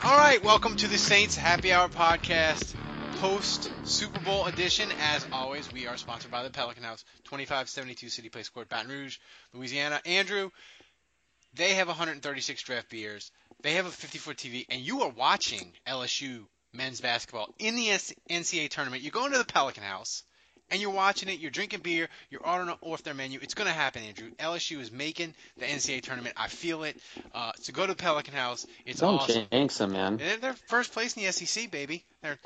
All right, welcome to the Saints Happy Hour podcast, post Super Bowl edition. As always, we are sponsored by the Pelican House, 2572 City Place Court, Baton Rouge, Louisiana. Andrew, they have 136 draft beers. They have a 50 foot TV, and you are watching LSU men's basketball in the NCAA tournament. You're going to the Pelican House and you're watching it, you're drinking beer, you're ordering off their menu. It's going to happen, Andrew. LSU is making the NCAA tournament. I feel it. Uh, so go to Pelican House. It's Don't awesome. jinx them, man. They're, they're first place in the SEC, baby. They're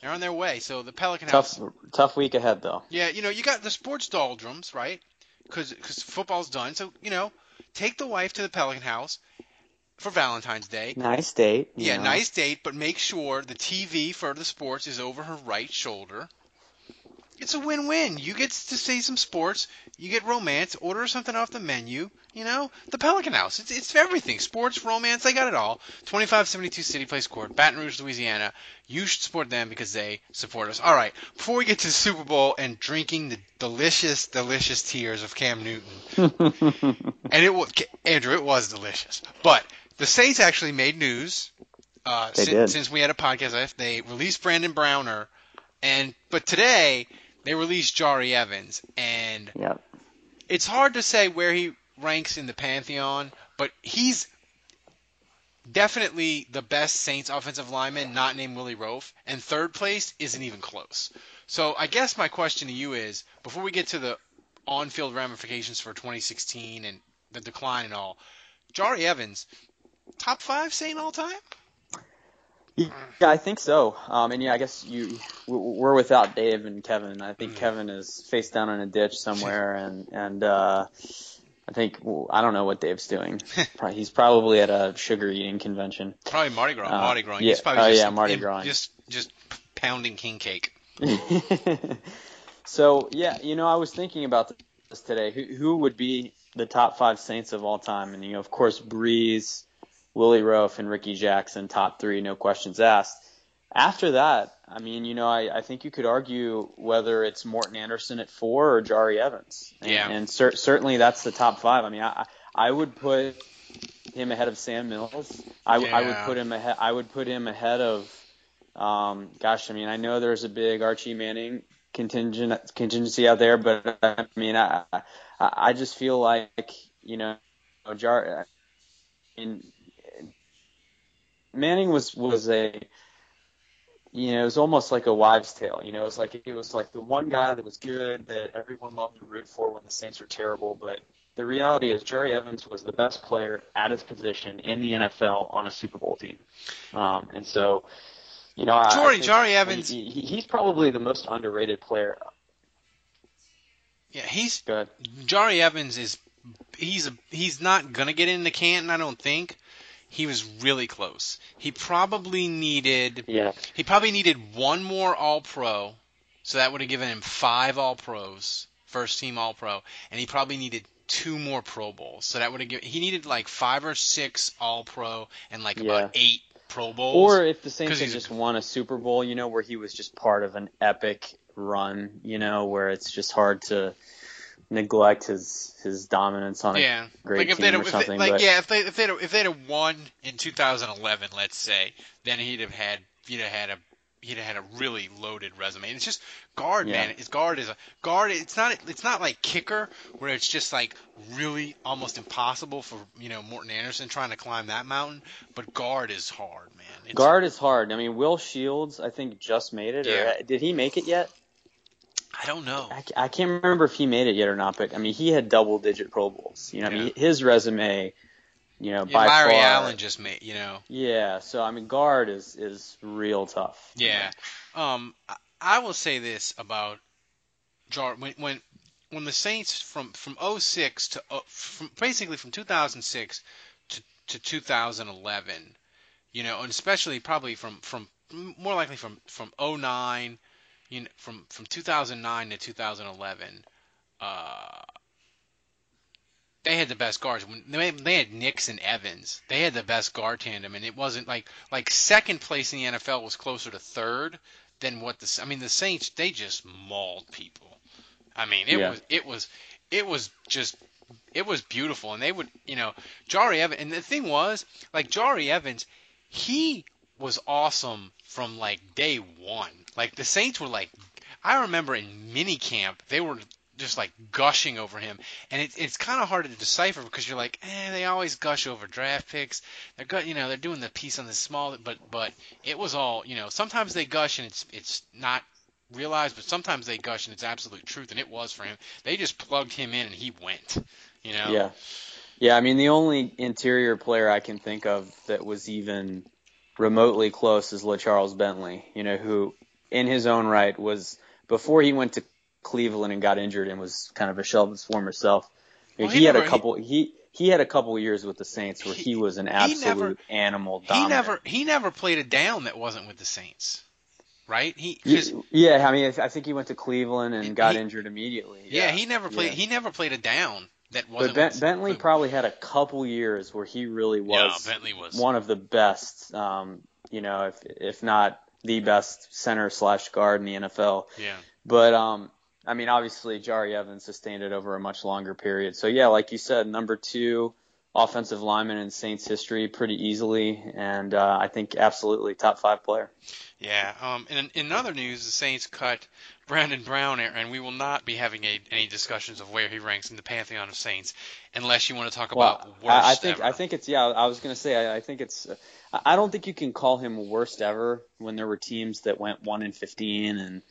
they're on their way. So the Pelican Tough, House. tough week ahead though. Yeah, you know, you got the sports doldrums, right? Because football's done. So you know, take the wife to the Pelican House for Valentine's Day. Nice date. Yeah, know. nice date, but make sure the TV for the sports is over her right shoulder. It's a win-win. You get to see some sports, you get romance, order something off the menu. You know, the Pelican House. It's it's everything. Sports, romance, they got it all. 2572 City Place Court, Baton Rouge, Louisiana. You should support them because they support us. All right. Before we get to the Super Bowl and drinking the delicious, delicious tears of Cam Newton, and it was Andrew, it was delicious. But the Saints actually made news uh, did. since we had a podcast. They released Brandon Browner, and but today they released Jahri Evans, and Yep. it's hard to say where he ranks in the pantheon, but he's definitely the best Saints offensive lineman, not named Willie Roaf, and third place isn't even close. So I guess my question to you is, before we get to the on-field ramifications for 2016 and the decline and all, Jahri Evans, top five Saint all time? Yeah, I think so. Um, and yeah, I guess you we're without Dave and Kevin. I think Mm. Kevin is face down in a ditch somewhere, and and uh, I think well, I don't know what Dave's doing. He's probably at a sugar eating convention. Probably Mardi Gras. Uh, Mardi Gras. yeah. He's probably Oh, just yeah, Mardi Gras. Just just pounding king cake. so yeah, you know, I was thinking about this today. Who who would be the top five Saints of all time? And you know, of course, Brees, Willie Roaf, and Ricky Jackson, top three, no questions asked. After that, I mean, you know, I, I think you could argue whether it's Morten Andersen at four or Jahri Evans. And, Yeah. and cer- certainly that's the top five. I mean, I I would put him ahead of Sam Mills. I, I would put him ahead. I would put him ahead of. Um, gosh, I mean, I know there's a big Archie Manning contingent contingency out there, but I mean, I I, I just feel like you know, Jar. I mean, Manning was was a you know, it was almost like a wives' tale. You know, it was like it was like the one guy that was good that everyone loved to root for when the Saints were terrible. But the reality is, Jerry Evans was the best player at his position in the NFL on a Super Bowl team. Um, and so, you know, I- I Jory- think Jahri Evans- he, he, he's probably the most underrated player. Yeah, he's Good. Jerry Evans is he's a he's not gonna get into Canton, I don't think. He was really close. He probably needed Yeah. he probably needed one more All Pro, so that would have given him five All Pros, first team All Pro, and he probably needed two more Pro Bowls, so that would have given he needed like five or six All Pro and like about eight Pro Bowls. Or if the Saints had a- just won a Super Bowl, you know, where he was just part of an epic run, you know, where it's just hard to neglect his his dominance on a great like if team or something. they, like but yeah, if they if they'd if they'd have won in 2011, let's say, then he'd have had he'd have had a he'd have had a really loaded resume. And it's just guard, Yeah. man. His guard is a guard. It's not it's not like kicker where it's just like really almost impossible for you know Morten Andersen trying to climb that mountain. But guard is hard, man. It's, guard is hard. I mean, Will Shields, I think just made it. Yeah. Or did he make it yet? I don't know. I, I can't remember if he made it yet or not. But I mean, he had double digit Pro Bowls. You know, I mean, his resume, you know, Yeah, by Larry far. Allen just made you know. Yeah. So I mean, guard is is real tough. Yeah. Um, I, will say this about Jar when when when the Saints from from 06 to uh, from basically from 2006 to to 2011, you know, and especially probably from from more likely from from 09, you know, from from 2009 to 2011, uh, they had the best guards. When they, they had Nicks and Evans, they had the best guard tandem, and it wasn't like like second place in the NFL was closer to third than what the I mean the Saints they just mauled people. I mean it Yeah. was it was it was just it was beautiful, and they would you know Jahri Evans, and the thing was like Jahri Evans, he was awesome from like day one. Like the Saints were like, I remember in minicamp they were just like gushing over him, and it, it's kind of hard to decipher because you're like, eh, they always gush over draft picks. They're gut, you know, they're doing the piece on the small, but but it was all, you know, sometimes they gush and it's it's not realized, but sometimes they gush and it's absolute truth, and it was for him. They just plugged him in and he went, you know. Yeah. Yeah, I mean the only interior player I can think of that was even remotely close is LaCharles Bentley, you know, who in his own right was before he went to Cleveland and got injured and was kind of a shell of his former self. Well, he he, had never- a couple he he had a couple years with the Saints where he, He- was an absolute never- animal He never he never played a down that wasn't with the Saints, right? He Ye- yeah, I mean I think he went to Cleveland and got injured immediately. yeah, he never played yeah. he never played a down that wasn't. ben, with- Bentley probably had a couple years where he really was. yeah, Bentley was one of the best, um, you know, if if not the best center slash guard in the NFL. yeah. But um, I mean, obviously Jahri Evans sustained it over a much longer period. So yeah, like you said, number two offensive lineman in Saints history pretty easily, and uh, I think absolutely top five player. Yeah. Um. In, in other news, the Saints cut Brandon Brown, and we will not be having a, any discussions of where he ranks in the pantheon of Saints, unless you want to talk Well, about worst I, I think ever. I think it's yeah. I was gonna say I, I think it's. I I don't think you can call him worst ever when there were teams that went one in fifteen, and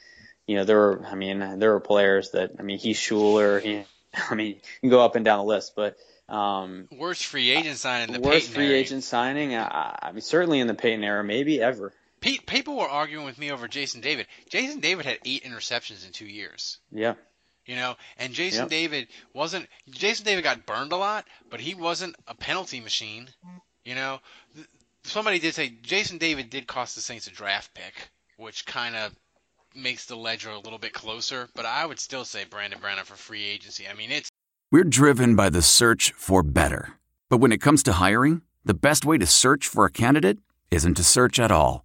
you know there were. I mean, there were players that. I mean, he's Shuler. He, I mean, you can go up and down the list, but um, worst free agent signing the worst Peyton free era. agent signing. I, I mean, certainly in the Peyton era, maybe ever. Pe- people were arguing with me over Jason David. Jason David had eight interceptions in two years. Yeah, You know, and Jason Yep. David wasn't. Jason David got burned a lot, but he wasn't a penalty machine. You know, Th- somebody did say Jason David did cost the Saints a draft pick, which kind of makes the ledger a little bit closer. But I would still say Brandon Brown for free agency. I mean, it's We're driven by the search for better. But when it comes to hiring, the best way to search for a candidate isn't to search at all.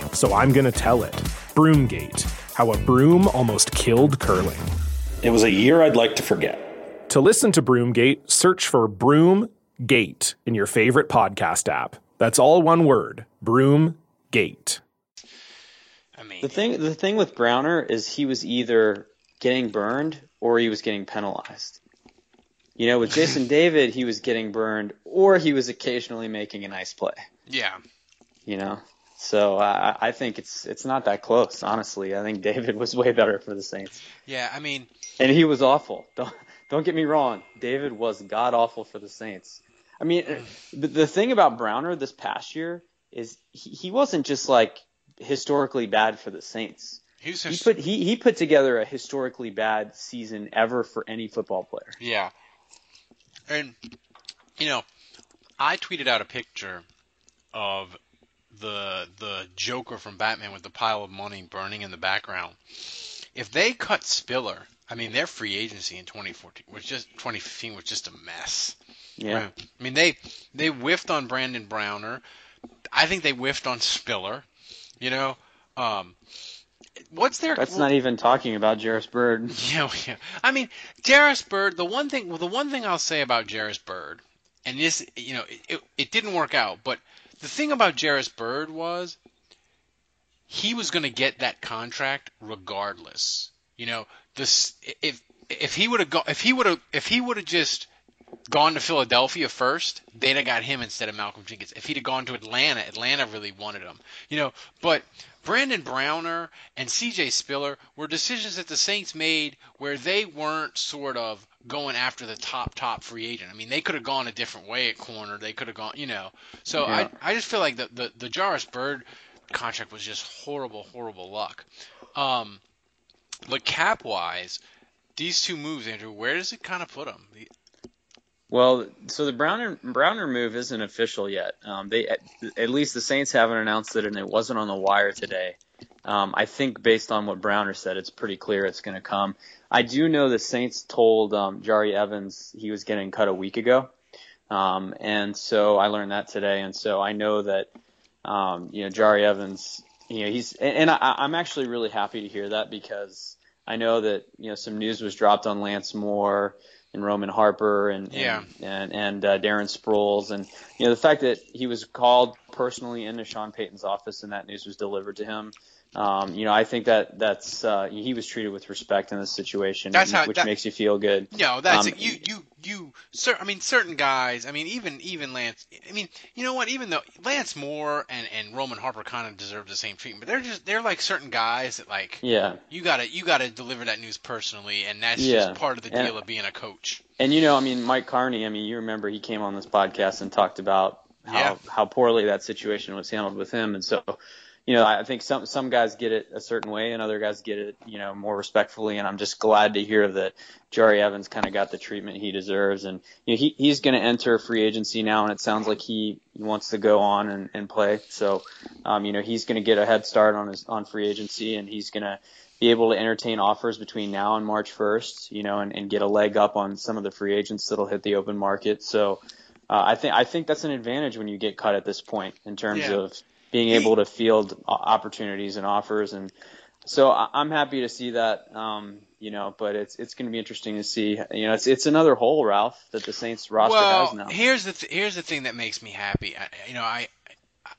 so I'm going to tell it. Broomgate How a Broom Almost Killed Curling. It was a year I'd like to forget. To listen to Broomgate, search for Broomgate in your favorite podcast app. That's all one word Broomgate. I mean, The thing the thing with Browner is he was either getting burned or he was getting penalized. You know, with Jason David, he was getting burned or he was occasionally making a nice play. yeah. You know, so I, I think it's it's not that close. Honestly, I think David was way better for the Saints, Yeah, I mean, and he was awful. Don't don't get me wrong. David was god awful for the Saints. I mean, the, the thing about Browner this past year is he, he wasn't just like historically bad for the Saints. he was He put he, he put together a historically bad season ever for any football player. yeah. And you know, I tweeted out a picture of the the Joker from Batman with the pile of money burning in the background. If they cut Spiller, I mean, their free agency in 2014 was just 2015 was just a mess. Yeah. Right. I mean, they they whiffed on Brandon Browner. I think they whiffed on Spiller. You know, um, what's their That's not even talking about Jairus Byrd. yeah, yeah. I mean, Jairus Byrd. The one thing, well, the one thing I'll say about Jairus Byrd, and this, you know, it, it, it didn't work out, but the thing about Jairus Byrd was he was going to get that contract regardless. You know, this if if he would have go if he would have if he would have just gone to Philadelphia first, they'd have got him instead of Malcolm Jenkins. If he'd have gone to Atlanta, Atlanta really wanted him. You know, but Brandon Browner and CJ Spiller were decisions that the Saints made where they weren't sort of going after the top top free agent. I mean, they could have gone a different way at corner. They could have gone, you know. So Yeah. I I just feel like the the the Jairus Byrd contract was just horrible horrible luck. Um but cap wise, these two moves, Andrew, where does it kind of put them? Well, so the Browner Browner move isn't official yet. Um, they at, at least the Saints haven't announced it, and it wasn't on the wire today. Um, I think based on what Browner said, it's pretty clear it's going to come. I do know the Saints told um, Jahri Evans he was getting cut a week ago, um, and so I learned that today, and so I know that um, you know Jahri Evans, you know he's and, and I, I'm actually really happy to hear that because I know that you know some news was dropped on Lance Moore and Roman Harper and Yeah. and and, and uh, Darren Sproles and you know the fact that he was called personally into Sean Payton's office and that news was delivered to him. Um, you know, I think that that's uh, he was treated with respect in this situation, That's how- which that- makes you feel good. No, that's Um. You, you, you. Cer- I mean, certain guys. I mean, even, even Lance. I mean, you know what? Even though Lance Moore and and Roman Harper kind of deserve the same treatment, but they're just they're like certain guys that like Yeah. you gotta you gotta deliver that news personally, and that's Yeah. just part of the And- deal of being a coach. And you know, I mean, Mike Carney. I mean, you remember he came on this podcast and talked about how Yeah. how poorly that situation was handled with him, and so. You know, I think some some guys get it a certain way, and other guys get it, you know, more respectfully. And I'm just glad to hear that Jahri Evans kind of got the treatment he deserves. And you know, he he's going to enter free agency now, and it sounds like he wants to go on and, and play. So, um, you know, he's going to get a head start on his on free agency, and he's going to be able to entertain offers between now and March 1st, you know, and, and get a leg up on some of the free agents that'll hit the open market. So uh, I think I think that's an advantage when you get cut at this point in terms Yeah. of being able to field opportunities and offers. And so I'm happy to see that, um, you know, but it's it's going to be interesting to see. You know, it's it's another hole, Ralph, that the Saints roster well, has now. here's the th- here's the thing that makes me happy. I, you know, I. I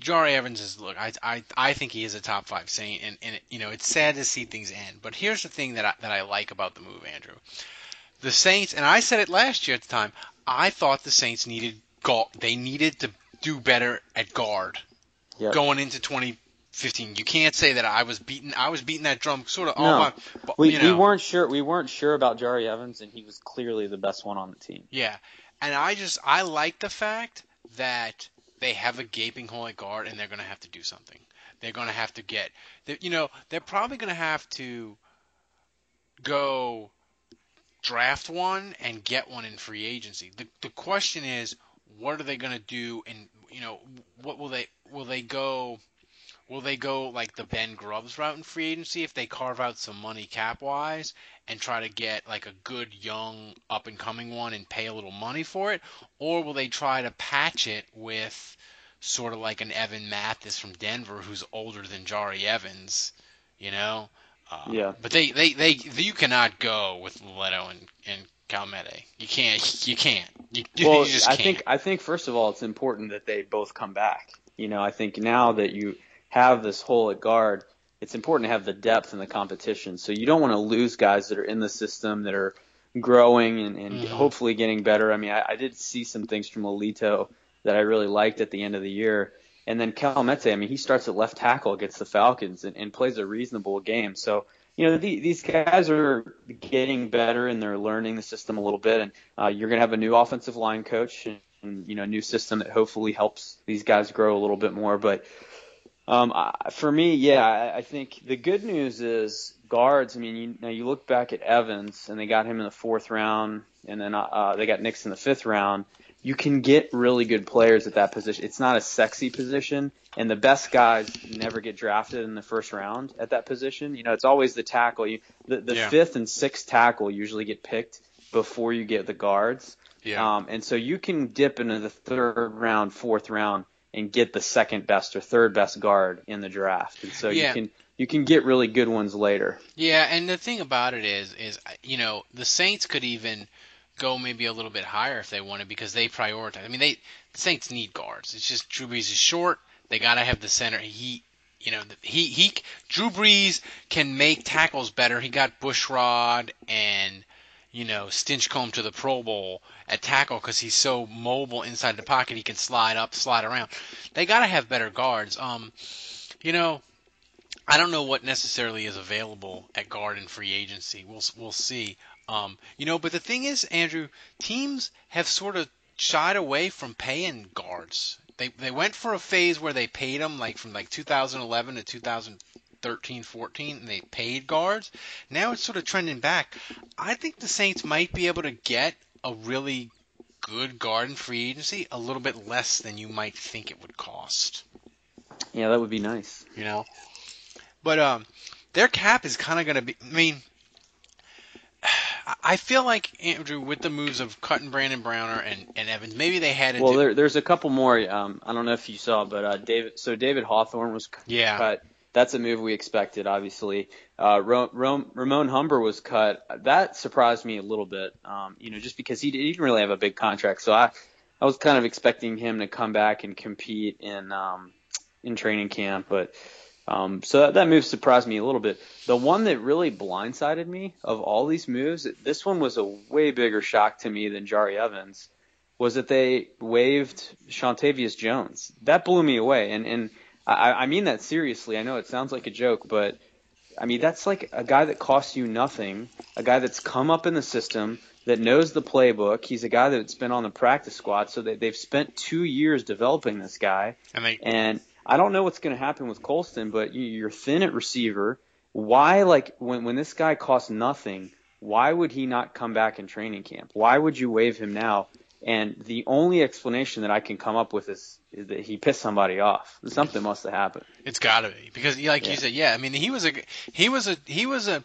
Jahri Evans is look. I, I I think he is a top five Saint, and and you know it's sad to see things end. But here's the thing that I, that I like about the move, Andrew. The Saints, and I said it last year at the time. I thought the Saints needed guard. They needed to do better at guard Yep. going into 2015. You can't say that I was beating. I was beating that drum sort of all No. my. But, we you we weren't sure we weren't sure about Jahri Evans, and he was clearly the best one on the team. Yeah, and I just I like the fact that they have a gaping hole at guard, and they're going to have to do something. They're going to have to get, you know, they're probably going to have to go draft one and get one in free agency. The the question is, what are they going to do? And you know, what will they will they go? Will they go like the Ben Grubbs route in free agency if they carve out some money cap wise and try to get like a good young up and coming one and pay a little money for it? Or will they try to patch it with sort of like an Evan Mathis from Denver who's older than Jahri Evans, you know. Uh, Yeah. But they, they, they, you cannot go with Lelito and and Kelemete. You can't. You can't. You, well, you I can't. think I think first of all, it's important that they both come back. You know, I think now that you have this hole at guard, it's important to have the depth in the competition. So you don't want to lose guys that are in the system that are growing and, and Mhm. hopefully getting better. I mean, I, I did see some things from Lelito that I really liked at the end of the year. And then Kelemete, I mean, he starts at left tackle against the Falcons and, and plays a reasonable game. So, you know, the, these guys are getting better and they're learning the system a little bit. And uh, you're going to have a new offensive line coach and, and, you know, new system that hopefully helps these guys grow a little bit more. But um, I, for me, yeah, I, I think the good news is guards. I mean, you, now you look back at Evans, and they got him in the fourth round, and then uh, they got Nicks in the fifth round. You can get really good players at that position. It's not a sexy position, and the best guys never get drafted in the first round at that position. You know, it's always the tackle. You, the the Yeah. fifth and sixth tackle usually get picked before you get the guards. Yeah. Um, and so you can dip into the third round, fourth round, and get the second best or third best guard in the draft. And so Yeah. you can you can get really good ones later. Yeah, and the thing about it is, is you know, the Saints could even go maybe a little bit higher if they wanted because they prioritize. I mean, they the Saints need guards. It's just Drew Brees is short. They gotta have the center. He, you know, he he Drew Brees can make tackles better. He got Bushrod and you know Stinchcomb to the Pro Bowl at tackle because he's so mobile inside the pocket. He can slide up, slide around. They gotta have better guards. Um, you know. I don't know what necessarily is available at guard in free agency. We'll we'll see. Um, you know, but the thing is, Andrew, teams have sort of shied away from paying guards. They they went for a phase where they paid them like from like 2011 to 2013, 14, and they paid guards. Now it's sort of trending back. I think the Saints might be able to get a really good guard in free agency a little bit less than you might think it would cost. Yeah, that would be nice. You know. But um, their cap is kind of going to be. I mean, I- feel like Andrew with the moves of cutting Brandon Browner and, and Evans, maybe they had. Well, do, there, there's a couple more. Um, I don't know if you saw, but uh, David. So David Hawthorne was c- Yeah. cut. That's a move we expected, obviously. Uh, Ro- Ro- Ramon Humber was cut. That surprised me a little bit. Um, you know, just because he, he didn't really have a big contract, so I, I was kind of expecting him to come back and compete in um, in training camp, but. Um, so that, that move surprised me a little bit. The one that really blindsided me of all these moves, this one was a way bigger shock to me than Jahri Evans, was that they waived Seantavius Jones. That blew me away, and and I, I mean that seriously. I know it sounds like a joke, but I mean that's like a guy that costs you nothing, a guy that's come up in the system, that knows the playbook. He's a guy that's been on the practice squad, so they, they've spent two years developing this guy. and they And I don't know what's going to happen with Colston, but you- you're thin at receiver. Why, like, when when this guy costs nothing, why would he not come back in training camp? Why would you waive him now? And the only explanation that I can come up with is, is that he pissed somebody off. Something must have happened. It's got to be because, like you said, yeah. I mean, he was a he was a he was a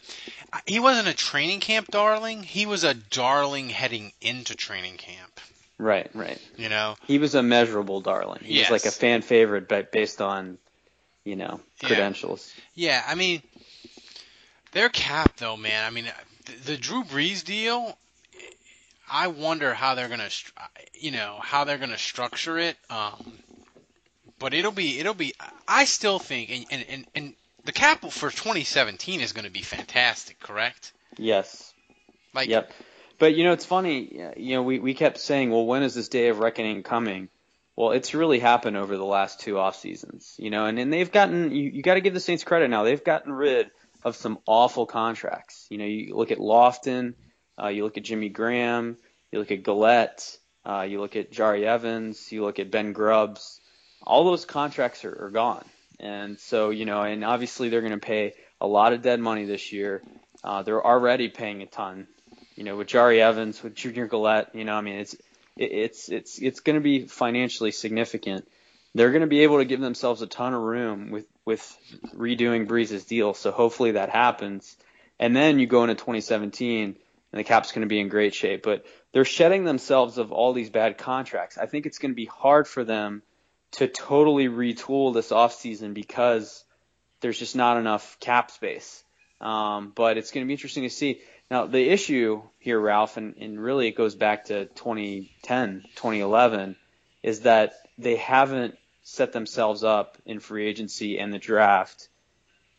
he wasn't a training camp darling. He was a darling heading into training camp. Right, right. You know, He was a measurable darling. He Yes. was like a fan favorite, but based on, you know, credentials. Yeah, I mean, their cap though, man. I mean, the, the Drew Brees deal. I wonder how they're gonna, you know, how they're gonna structure it. Um, but it'll be, it'll be. I still think, and and and, and the cap for 2017 is going to be fantastic. Correct? Yes. Like, Yep. But you know, it's funny. You know, we we kept saying, well, when is this day of reckoning coming? Well, it's really happened over the last two off seasons. You know, and and they've gotten. You you got to give the Saints credit now. They've gotten rid of some awful contracts. You know, you look at Lofton, uh, you look at Jimmy Graham, you look at Galette, uh, you look at Jahri Evans, you look at Ben Grubbs. All those contracts are, are gone. And so, you know, and obviously they're going to pay a lot of dead money this year. Uh, they're already paying a ton. You know, with Jahri Evans, with Junior Galette, you know, I mean, it's it's it's it's going to be financially significant. They're going to be able to give themselves a ton of room with with redoing Brees's deal. So hopefully that happens. And then you go into 2017, and the cap's going to be in great shape. But they're shedding themselves of all these bad contracts. I think it's going to be hard for them to totally retool this offseason because there's just not enough cap space. Um, but it's going to be interesting to see. Now, the issue here, Ralph, and, and really it goes back to 2010, 2011, is that they haven't set themselves up in free agency and the draft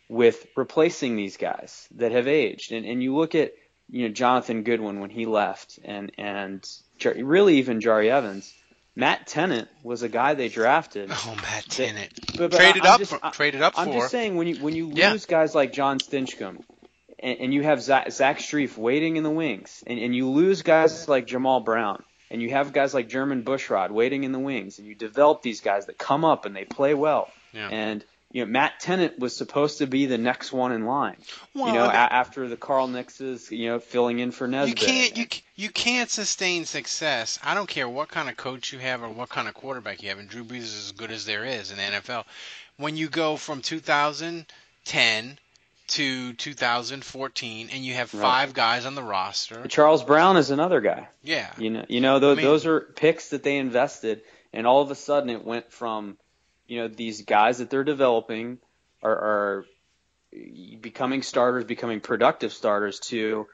with replacing these guys that have aged. And, and you look at, you know, Jonathan Goodwin when he left and, and really even Jahri Evans. Matt Tennant was a guy they drafted. Oh, Matt Tennant. But, but traded I'm up just, for, I- traded up I'm for. just saying when you when you lose Yeah. guys like John Stinchcomb and, and you have Zach, Zach Strief waiting in the wings and, and you lose guys like Jammal Brown and you have guys like Jermon Bushrod waiting in the wings and you develop these guys that come up and they play well Yeah. and you know Matt Tennant was supposed to be the next one in line. Well, you know, I a- after the Carl Nixes, you know, filling in for Nesbit. You can't you you can't sustain success. I don't care what kind of coach you have or what kind of quarterback you have, and Drew Brees is as good as there is in the NFL. When you go from 2010 to 2014, and you have Right. five guys on the roster, Charles Brown is another guy. yeah, You know, you know, those, I mean- those are picks that they invested, and all of a sudden it went from, you know, these guys that they're developing are, are becoming starters, becoming productive starters, to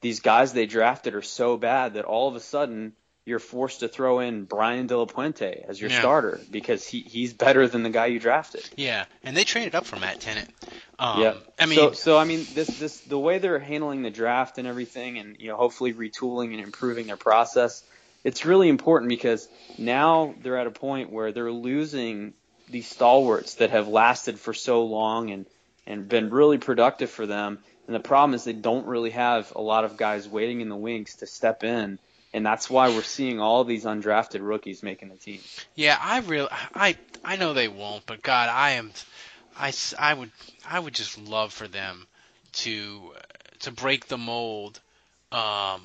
these guys they drafted are so bad that all of a sudden you're forced to throw in Brian De La Puente as your Yeah. starter because he, he's better than the guy you drafted. yeah, and they traded up for Matt Tennant. Um, yeah. I mean, so, so I mean, this this the way they're handling the draft and everything, and you know, hopefully retooling and improving their process. It's really important because now they're at a point where they're losing these stalwarts that have lasted for so long and and been really productive for them. And the problem is they don't really have a lot of guys waiting in the wings to step in, and that's why we're seeing all these undrafted rookies making the team. Yeah, I really, I, I know they won't, but God, I am, I, I would, I would just love for them to, to break the mold, um,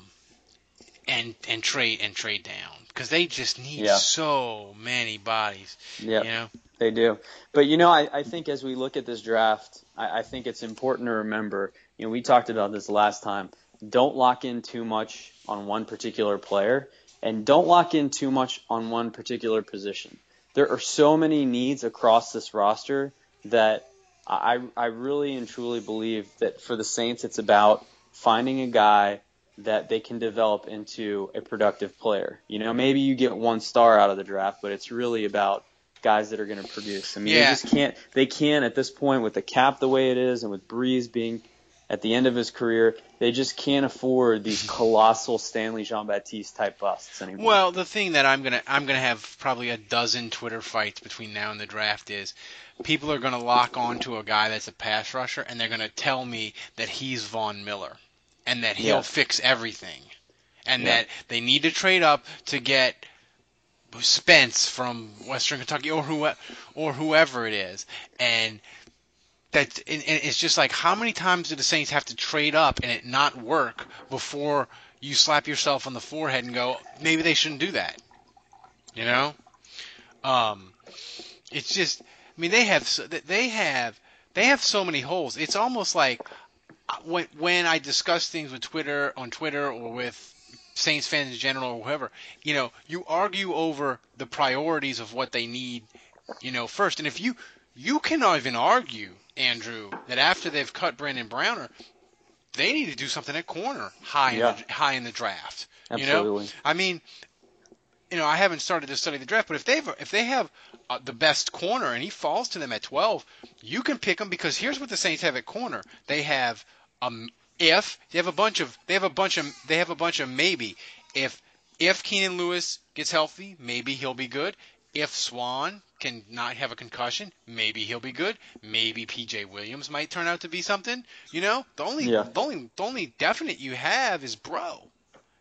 and and trade and trade down because they just need Yeah. so many bodies. Yeah. You know. They do. But you know, I, I think as we look at this draft, I, I think it's important to remember, you know, we talked about this last time. Don't lock in too much on one particular player and don't lock in too much on one particular position. There are so many needs across this roster that I, I really and truly believe that for the Saints, it's about finding a guy that they can develop into a productive player. You know, maybe you get one star out of the draft, but it's really about guys that are going to produce. I mean, Yeah. they just can't. They can't at this point with the cap the way it is, and with Brees being at the end of his career, they just can't afford these colossal Stanley Jean Baptiste type busts anymore. Well, the thing that I'm gonna I'm gonna have probably a dozen Twitter fights between now and the draft is people are gonna lock on to a guy that's a pass rusher and they're gonna tell me that he's Von Miller and that he'll Yeah. fix everything and Yeah. that they need to trade up to get Spence from Western Kentucky or who or whoever it is and that and, and it's just like how many times do the Saints have to trade up and it not work before you slap yourself on the forehead and go maybe they shouldn't do that you know um it's just I mean they have they have they have so many holes it's almost like uh, when when I discuss things with Twitter on Twitter or with Saints fans in general or whoever, you know, you argue over the priorities of what they need, you know, first. And if you you cannot even argue, Andrew, that after they've cut Brandon Browner, they need to do something at corner high Yeah. in the, high in the draft. You know, I mean, you know, I haven't started to study the draft, but if they've if they have uh, the best corner and he falls to them at 12, you can pick him because here's what the Saints have at corner. They have um if they have a bunch of they have a bunch of they have a bunch of maybe if if Keenan Lewis gets healthy, maybe he'll be good. If Swann can not have a concussion, maybe he'll be good. Maybe PJ Williams might turn out to be something. You know, the only Yeah. the only the only definite you have is Breaux.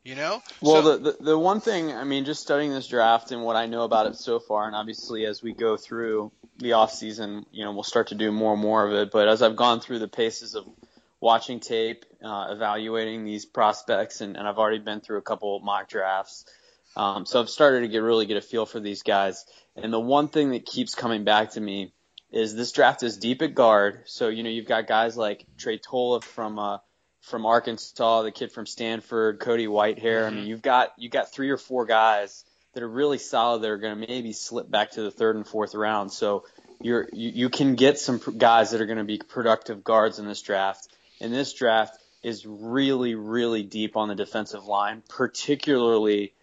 You know, Well, So- the, the the one thing, I mean, just studying this draft and what I know about it so far, and obviously as we go through the off season, you know, we'll start to do more and more of it. But as I've gone through the paces of watching tape, uh, evaluating these prospects, and, and I've already been through a couple mock drafts, um, so I've started to get really get a feel for these guys. And the one thing that keeps coming back to me is this draft is deep at guard. So you know, you've got guys like Tretola from uh, from Arkansas, the kid from Stanford, Cody Whitehair. I mean, you've got you got three or four guys that are really solid that are going to maybe slip back to the third and fourth round. So you're you, you can get some guys that are going to be productive guards in this draft. And this draft is really really deep on the defensive line, particularly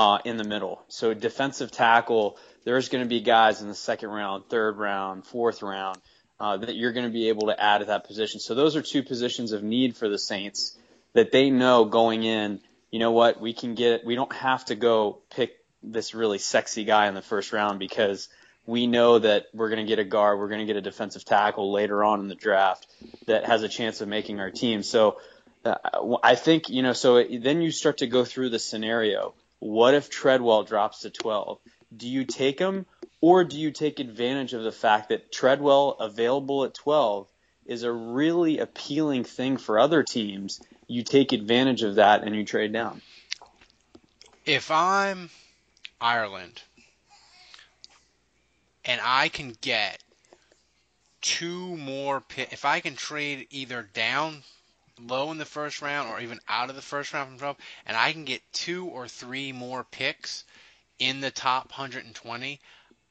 uh, in the middle. So defensive tackle, there's going to be guys in the second round, third round, fourth round uh, that you're going to be able to add at that position. So those are two positions of need for the Saints that they know going in. You know what? We can get. We don't have to go pick this really sexy guy in the first round because we know that we're going to get a guard, we're going to get a defensive tackle later on in the draft that has a chance of making our team. So uh, I think you know. So then you start to go through the scenario. What if Treadwell drops to 12? Do you take him or do you take advantage of the fact that Treadwell available at 12 is a really appealing thing for other teams? You take advantage of that and you trade down. If I'm Ireland and I can get two more picks, if I can trade either down low in the first round or even out of the first round from 12 and I can get two or three more picks in the top 120,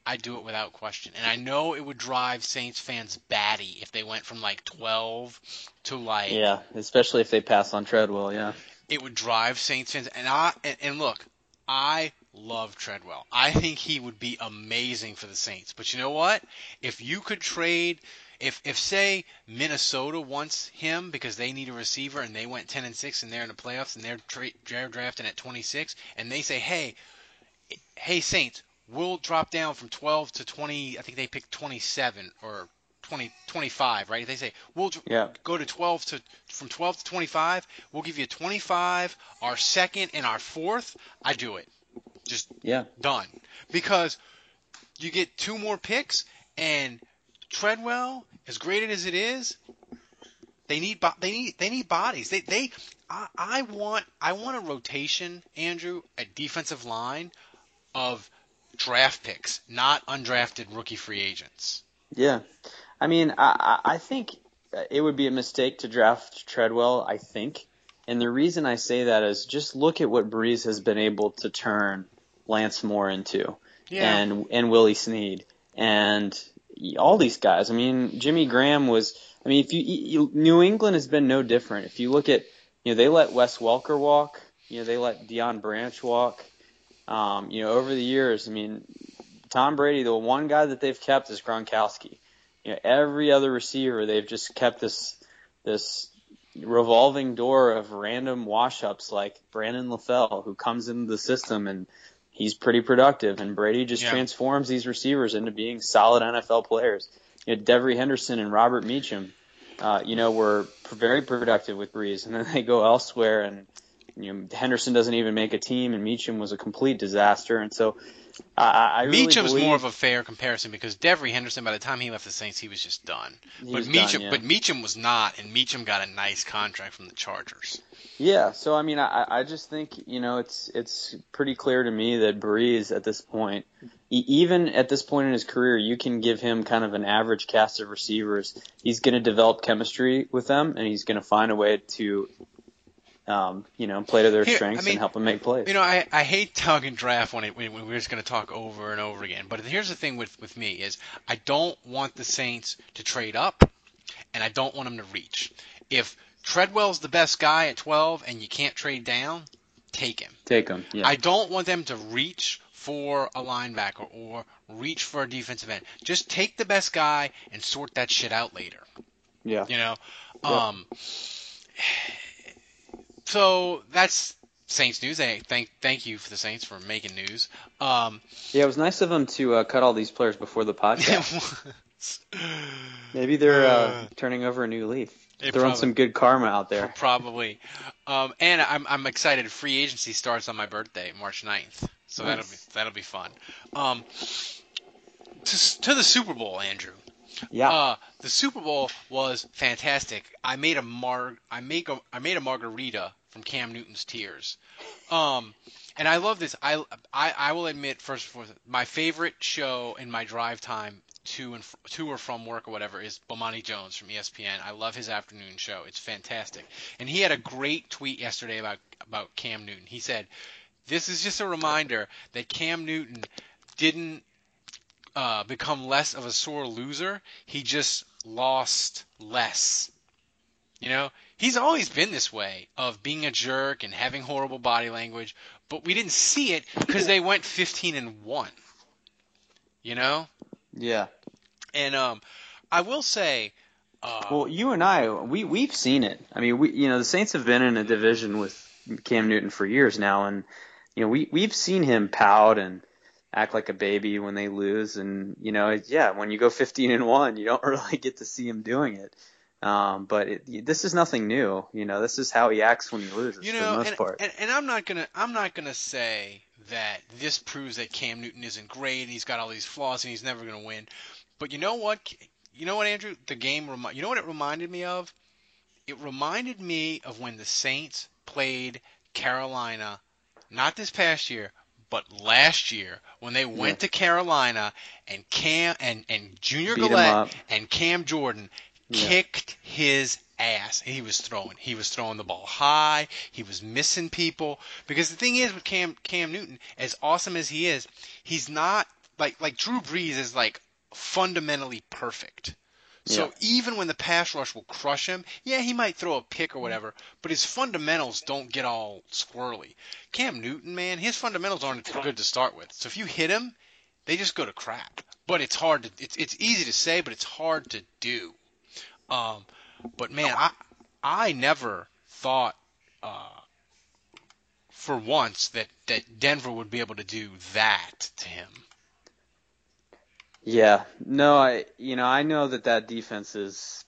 I do it without question. And I know it would drive Saints fans batty if they went from like 12 to like Yeah, especially if they pass on Treadwell, yeah. It would drive Saints fans and I and, and look, I love Treadwell. I think he would be amazing for the Saints. But you know what? If you could trade if if say Minnesota wants him because they need a receiver and they went 10 and 6 and they're in the playoffs and they're, tra- they're drafting at 26 and they say, "Hey, hey Saints, we'll drop down from 12 to 20. I think they picked 27 or 20, 25, right? They say we'll yeah. go to 12 to from 12 to 25. We'll give you 25, our second and our fourth. I do it. Just yeah, done. Because you get two more picks and Treadwell, as great as it is, they need they need they need bodies. They they I, I want I want a rotation, Andrew, a defensive line of draft picks, not undrafted rookie free agents. Yeah, I mean, I, I think it would be a mistake to draft Treadwell. I think, and the reason I say that is just look at what Brees has been able to turn Lance Moore into, yeah. and and Willie Snead, and all these guys. I mean, Jimmy Graham was. I mean, if you, you New England has been no different. If you look at, you know, they let Wes Welker walk. You know, they let Deion Branch walk. Um, you know, over the years, I mean, Tom Brady, the one guy that they've kept is Gronkowski. You know, every other receiver, they've just kept this this revolving door of random wash-ups like Brandon LaFell, who comes into the system and he's pretty productive, and Brady just Yeah. transforms these receivers into being solid NFL players. You know, Devery Henderson and Robert Meacham, uh, you know, were very productive with Brees, and then they go elsewhere, and you know, Henderson doesn't even make a team, and Meacham was a complete disaster, and so I, I really Meacham's believe, more of a fair comparison because Devery Henderson, by the time he left the Saints, he was just done. He but was done, Meacham, yeah. but Meacham was not, and Meacham got a nice contract from the Chargers. Yeah, so I mean, I, I just think you know it's it's pretty clear to me that Brees at this point, even at this point in his career, you can give him kind of an average cast of receivers. He's going to develop chemistry with them, and he's going to find a way to, um, you know, play to their Here, I strengths mean, and help them make plays. You know, I, I hate talking draft when, it, when we're just going to talk over and over again. But here's the thing with, with me is I don't want the Saints to trade up, and I don't want them to reach. If Treadwell's the best guy at 12 and you can't trade down, take him. Take him. Yeah. I don't want them to reach for a linebacker or reach for a defensive end. Just take the best guy and sort that shit out later. yeah. You know, Yeah. um, so that's Saints news. Hey, thank thank you for the Saints for making news. Um, Yeah, it was nice of them to uh, cut all these players before the podcast. Maybe they're uh, Uh, turning over a new leaf. Throwing probably- some good karma out there. probably, um, and I'm I'm excited. Free agency starts on my birthday, March 9th. So that'll be that'll be fun. Um, to to the Super Bowl, Andrew. Yeah. Uh, the Super Bowl was fantastic. I made a mar I make a I made a margarita from Cam Newton's Tears. Um, and I love this. I, I I will admit first and foremost, my favorite show in my drive time to and to or from work or whatever is Bomani Jones from ESPN. I love his afternoon show. It's fantastic. And he had a great tweet yesterday about about Cam Newton. He said, This is just a reminder that Cam Newton didn't uh, become less of a sore loser. He just lost less. You know, he's always been this way of being a jerk and having horrible body language, but we didn't see it because they went 15 and one. You know, Yeah. and um, I will say, uh, Well, you and I, we we've seen it. I mean, we you know the Saints have been in a division with Cam Newton for years now, and you know we we've seen him pout and act like a baby when they lose, and you know yeah, when you go 15 and one, you don't really get to see him doing it. Um, but it, this is nothing new. You know, this is how he acts when he loses you for know, the most and, part. and and I'm not gonna I'm not gonna say that this proves that Cam Newton isn't great and he's got all these flaws and he's never gonna win. But you know what? You know what, Andrew? The game. Remi- you know what it reminded me of? It reminded me of when the Saints played Carolina, not this past year, but last year when they went Yeah. to Carolina and Cam and and Junior Beat Galette and Cam Jordan Yeah. kicked his ass. He was throwing. He was throwing the ball high. He was missing people. Because the thing is with Cam Cam Newton, as awesome as he is, he's not like like Drew Brees is like fundamentally perfect. So Yeah. even when the pass rush will crush him, yeah, he might throw a pick or whatever, but his fundamentals don't get all squirrely. Cam Newton, man, his fundamentals aren't good to start with. So if you hit him, they just go to crap. But it's hard to it's it's easy to say, but it's hard to do. Um, but man, I I never thought uh, for once that that Denver would be able to do that to him. Yeah, no, I you know I know that that defense is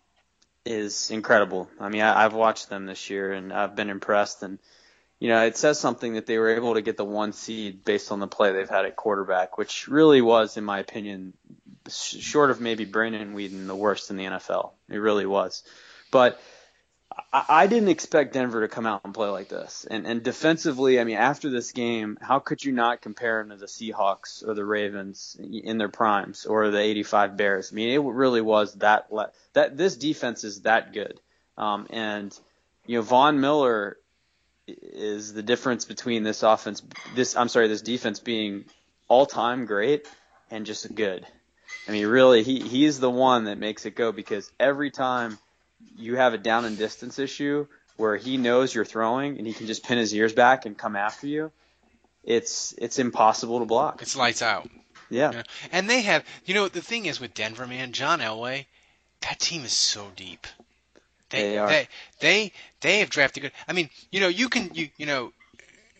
is incredible. I mean, I, I've watched them this year and I've been impressed. And you know, it says something that they were able to get the one seed based on the play they've had at quarterback, which really was, in my opinion, short of maybe Brandon Weeden, the worst in the NFL. It really was. But I, I didn't expect Denver to come out and play like this. And and defensively, I mean, after this game, how could you not compare them to the Seahawks or the Ravens in their primes or the '85 Bears? I mean, it really was that le- that this defense is that good. Um, and you know, Von Miller is the difference between this offense, this I'm sorry, this defense being all time great and just good. I mean, really, he he's the one that makes it go because every time you have a down and distance issue where he knows you're throwing and he can just pin his ears back and come after you, it's it's impossible to block. It's lights out. Yeah. And they have, you know, the thing is with Denver, man, John Elway, that team is so deep. They are. They they they have drafted good. I mean, you know, you can you you know,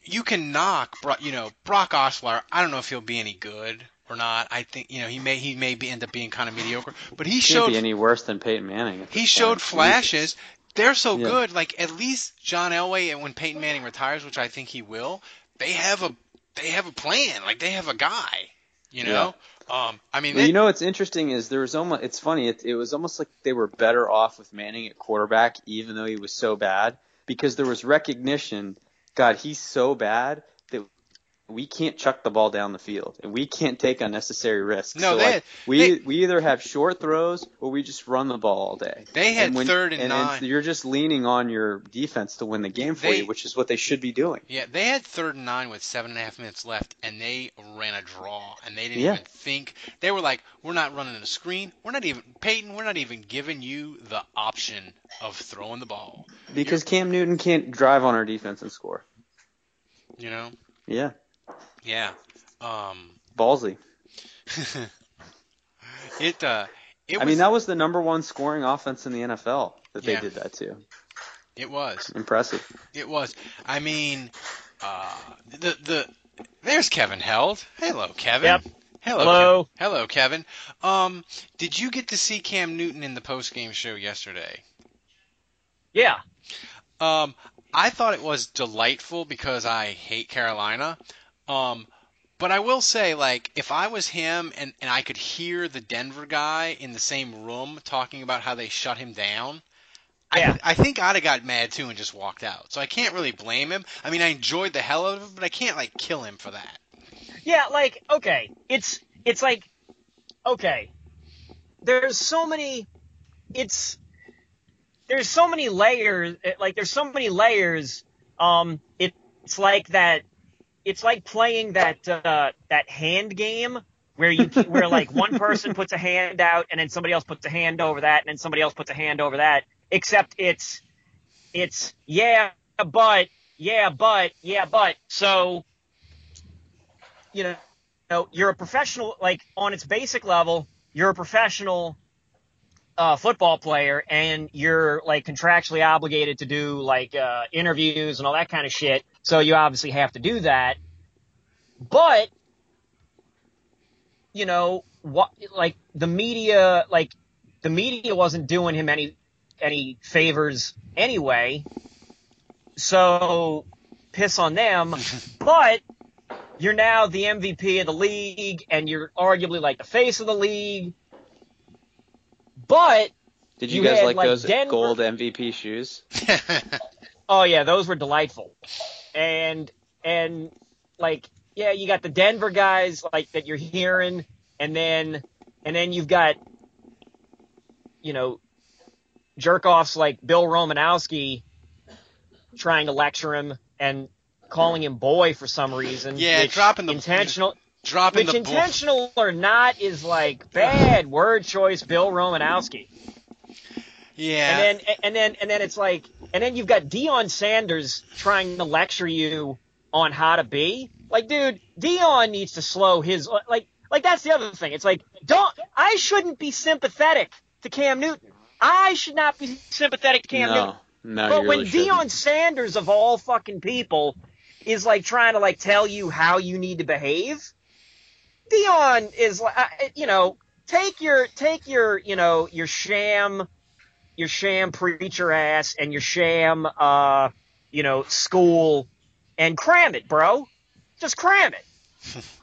you can knock, you know, Brock Osweiler. I don't know if he'll be any good or not. I think you know he may he may be end up being kind of mediocre, but he showed be any worse than Peyton Manning. he showed point. flashes. They're so Yeah. good. Like at least John Elway, and when Peyton Manning retires, which I think he will, they have a they have a plan. Like they have a guy. You know. Um. I mean, Well, they- you know what's interesting is there was almost it's funny it, it was almost like they were better off with Manning at quarterback even though he was so bad because there was recognition God he's so bad we can't chuck the ball down the field and we can't take unnecessary risks. No, so they like, we they- we either have short throws or we just run the ball all day. They had when- third and and nine. you're just leaning on your defense to win the game for They- you, which is what they should be doing. Yeah, they had third and nine with seven and a half minutes left, and they ran a draw, and they didn't Yeah. even think. They were like, "We're not running a screen. We're not even Peyton. We're not even giving you the option of throwing the ball." Because Cam Newton can't drive on our defense and score. You know? Yeah, Yeah. Um. ballsy. It. Uh. It was. I mean, that was the number one scoring offense in the NFL that they did that to. It was. Impressive. It was. I mean, uh, the the there's Kevin Held. Hello, Kevin. Yep. Hello. Hello. Kev- Hello, Kevin. Um, did you get to see Cam Newton in the post game show yesterday? Yeah. Um, I thought it was delightful because I hate Carolina. Um, but I will say, like, if I was him and, and I could hear the Denver guy in the same room talking about how they shut him down, Yeah. I, I think I'd have got mad too and just walked out. So I can't really blame him. I mean, I enjoyed the hell out of it, but I can't, like, kill him for that. Yeah, like okay, it's it's like okay. There's so many it's there's so many layers like there's so many layers um it's like that it's like playing that uh, that hand game where you where like one person puts a hand out and then somebody else puts a hand over that and then somebody else puts a hand over that. Except it's it's yeah, but yeah, but yeah, but so you know, you know, you're a professional. Like on its basic level, you're a professional uh, football player, and you're like contractually obligated to do like uh, interviews and all that kind of shit. So you obviously have to do that. But you know what? Like the media, like the media wasn't doing him any any favors anyway. So piss on them. but you're now the MVP of the league, and you're arguably like the face of the league. But Did you, You guys had, like, like, those Denver- gold MVP shoes? Oh yeah, those were delightful. And and like yeah, you got the Denver guys like that you're hearing and then and then you've got you know jerk offs like Bill Romanowski trying to lecture him and calling him boy for some reason. Yeah, which dropping the intentional dropping which the bull- intentional or not is like bad word choice Bill Romanowski. Yeah. And then and then and then it's like and then you've got Deion Sanders trying to lecture you on how to be. Like, dude, Deion needs to slow his like like that's the other thing. It's like don't I shouldn't be sympathetic to Cam Newton. I should not be sympathetic to Cam no, Newton. no, but when really. Deion Sanders of all fucking people is like trying to like tell you how you need to behave, Deion is like, you know, take your take your you know your sham your sham preacher ass and your sham uh you know school and cram it, bro. Just cram it.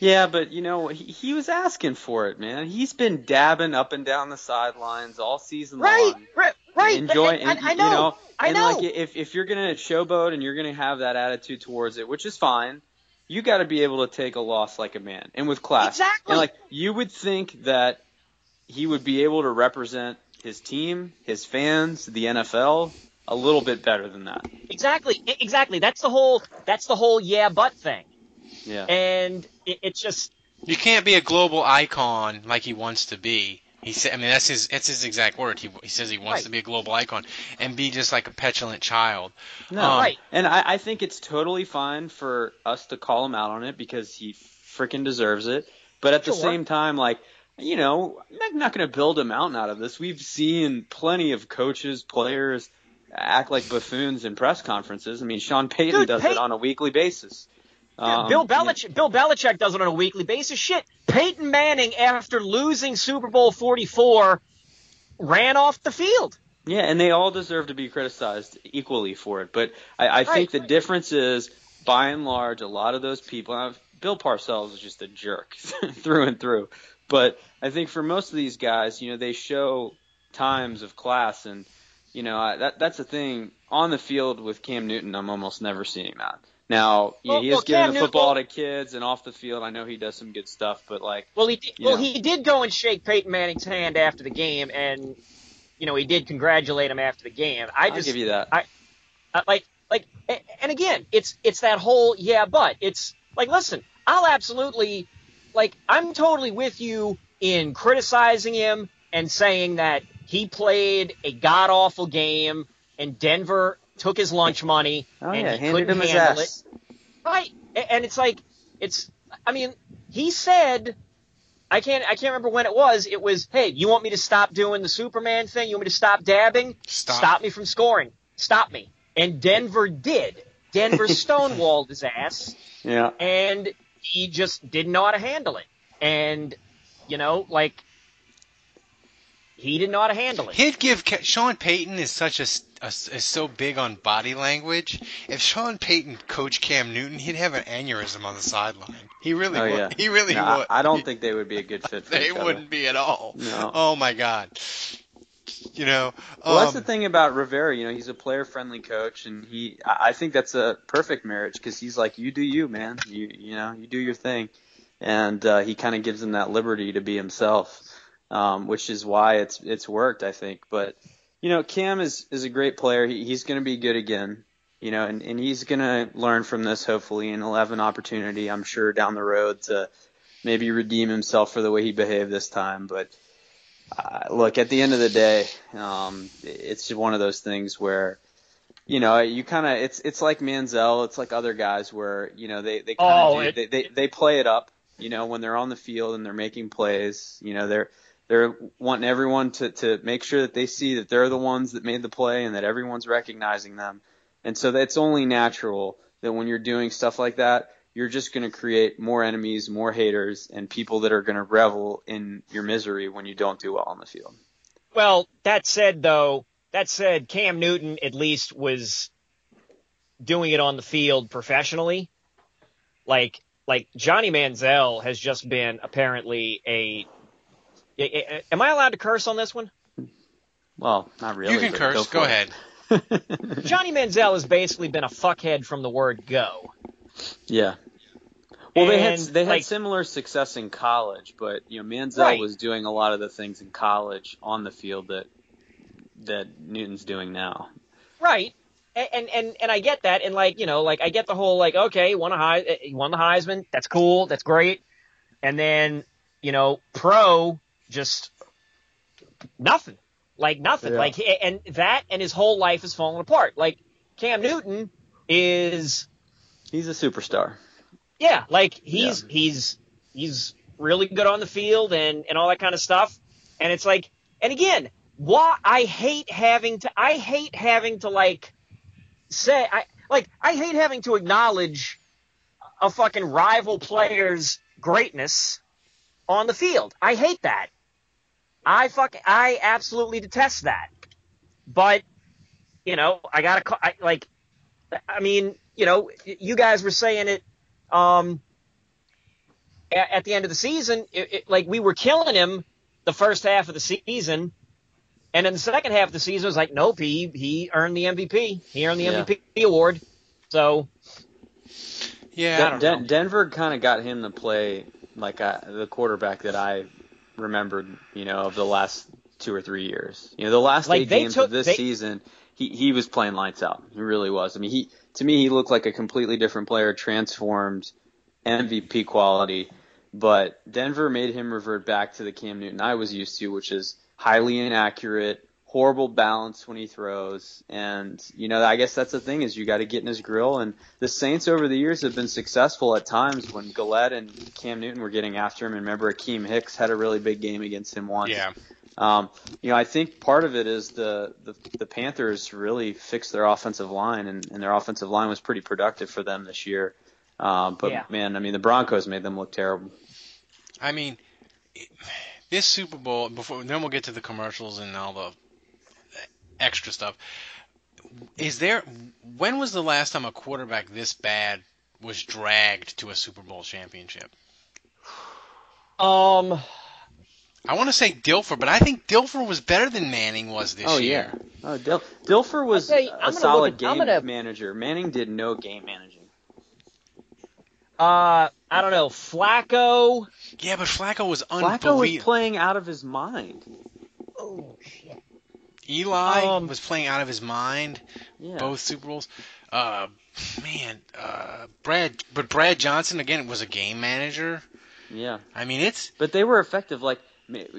Yeah, but you know he, he was asking for it, man. He's been dabbing up and down the sidelines all season Right, long. right, right. Enjoy, and, and and, I know, you know, I and know. like if if you're gonna showboat and you're gonna have that attitude towards it, which is fine, you got to be able to take a loss like a man and with class. Exactly. And like you would think that he would be able to represent his team, his fans, the NFL a little bit better than that. Exactly, exactly. That's the whole. That's the whole yeah, but thing. Yeah. And it, it's just You can't be a global icon like he wants to be. He said, I mean, that's his that's his exact word. He, he says he wants Right. to be a global icon and be just like a petulant child. No, Um, and I, I think it's totally fine for us to call him out on it because he freaking deserves it. But at the same time, like, you know, I'm not- not going to build a mountain out of this. We've seen plenty of coaches, players act like buffoons in press conferences. I mean, Sean Payton Dude, does Pey- it on a weekly basis. Um, Bill Belichick. Bill Belichick does it on a weekly basis. Shit, Peyton Manning, after losing Super Bowl 44, ran off the field. Yeah, and they all deserve to be criticized equally for it. But I, I think the difference is, by and large, a lot of those people. Bill Parcells is just a jerk through and through. But I think for most of these guys, you know, they show times of class, and you know I, that that's the thing on the field with Cam Newton. I'm almost never seeing him out. Now, yeah, Well- he well, is giving Cam the football well- to kids, and off the field, I know he does some good stuff. But like, Well, he did, well know. he did go and shake Peyton Manning's hand after the game, and you know he did congratulate him after the game. I I'll just give you that. I, I like like and again it's it's that whole yeah but it's like listen I'll absolutely like I'm totally with you in criticizing him and saying that he played a god awful game and Denver took his lunch money oh and yeah, he handed couldn't him his handle ass. it. Right. And it's like it's I mean, he said I can't I can't remember when it was. It was, "Hey, you want me to stop doing the Superman thing? You want me to stop dabbing? Stop. me from scoring. Stop me." And Denver did. Denver stonewalled his ass Yeah. and he just didn't know how to handle it. And you know, like he didn't know how to handle it. He'd give Ca- Sean Payton is such a, s- a s- is so big on body language. If Sean Payton coached Cam Newton, he'd have an aneurysm on the sideline. He really Oh would. yeah. He really No, would. I, don't think they would be a good fit for they wouldn't be at all. No. Oh my God. You know. Well, that's um, the thing about Rivera. You know, he's a player-friendly coach, and he. I I think that's a perfect marriage because he's like, you do you, man. You you know, you do your thing, and uh, he kind of gives him that liberty to be himself, um, which is why it's it's worked, I think. But you know, Cam is is a great player. He, he's going to be good again. you know, and, and he's gonna learn from this hopefully, and he'll have an opportunity, I'm sure, down the road to maybe redeem himself for the way he behaved this time. But uh, look, at the end of the day, um, it's just one of those things where you know, you kind of it's it's like Manziel, it's like other guys where you know they they kind of Oh, they, they they play it up, you know, when they're on the field and they're making plays, you know, they're they're wanting everyone to to make sure that they see that they're the ones that made the play and that everyone's recognizing them, and so that's only natural that when you're doing stuff like that, you're just going to create more enemies, more haters, and people that are going to revel in your misery when you don't do well on the field. Well, that said, though, that said, Cam Newton at least was doing it on the field professionally. Like, like Johnny Manziel has just been apparently a. a- a- Am I allowed to curse on this one? Well, not really. you can curse. Go, Go, ahead. Johnny Manziel has basically been a fuckhead from the word go. Yeah. Well, they had they had like- similar success in college, but you know Manziel Right. was doing a lot of the things in college on the field that that Newton's doing now. Right. And, and and and I get that, and like you know, like I get the whole like okay, won a high, eh, won the Heisman, that's cool, that's great, and then you know, pro just nothing, like nothing, Yeah. like and that and his whole life has fallen apart. Like Cam Newton is, He's a superstar. yeah, like he's he's he's really good on the field and and all that kind of stuff, and it's like, and again, why I hate having to, I hate having to like say I like I hate having to acknowledge a fucking rival player's greatness on the field. I hate that. I fuck I absolutely detest that. But you know, I gotta ca- I, like. I mean, you know, you guys were saying it um, at, at the end of the season. It, it, like we were killing him the first half of the season, and in the second half of the season was like, nope, he he earned the MVP. He earned the Yeah. MVP award. So Yeah, Den- Den- Denver kind of got him to play like I, the quarterback that I remembered, you know, of the last two or three years. You know, the last Like, eight games took- of this they- season, he he was playing lights out. He really was. I mean, he to me he looked like a completely different player, transformed, MVP quality. But Denver made him revert back to the Cam Newton I was used to, which is highly inaccurate, horrible balance when he throws, and you know I guess that's the thing is you got to get in his grill. And the Saints over the years have been successful at times when Galette and Cam Newton were getting after him. And remember, Akiem Hicks had a really big game against him once. Yeah. Um, you know, I think part of it is the, the, the Panthers really fixed their offensive line, and, and their offensive line was pretty productive for them this year. Um, but Yeah. man, I mean, the Broncos made them look terrible. I mean, it- this Super Bowl. Before then, we'll get to the commercials and all the extra stuff. Is there? When was the last time a quarterback this bad was dragged to a Super Bowl championship? um, I want to say Dilfer, but I think Dilfer was better than Manning was this oh year. yeah, oh, Dil- Dilfer was I'll you, a solid at- game gonna- manager. Manning did no game managing. uh, I don't know, Flacco. Yeah, but Flacco was Flacco was playing out of his mind. Oh shit. Eli Um, was playing out of his mind. Yeah. Both Super Bowls. Uh, man, uh, Brad, but Brad Johnson again was a game manager. Yeah. I mean, it's But they were effective. Like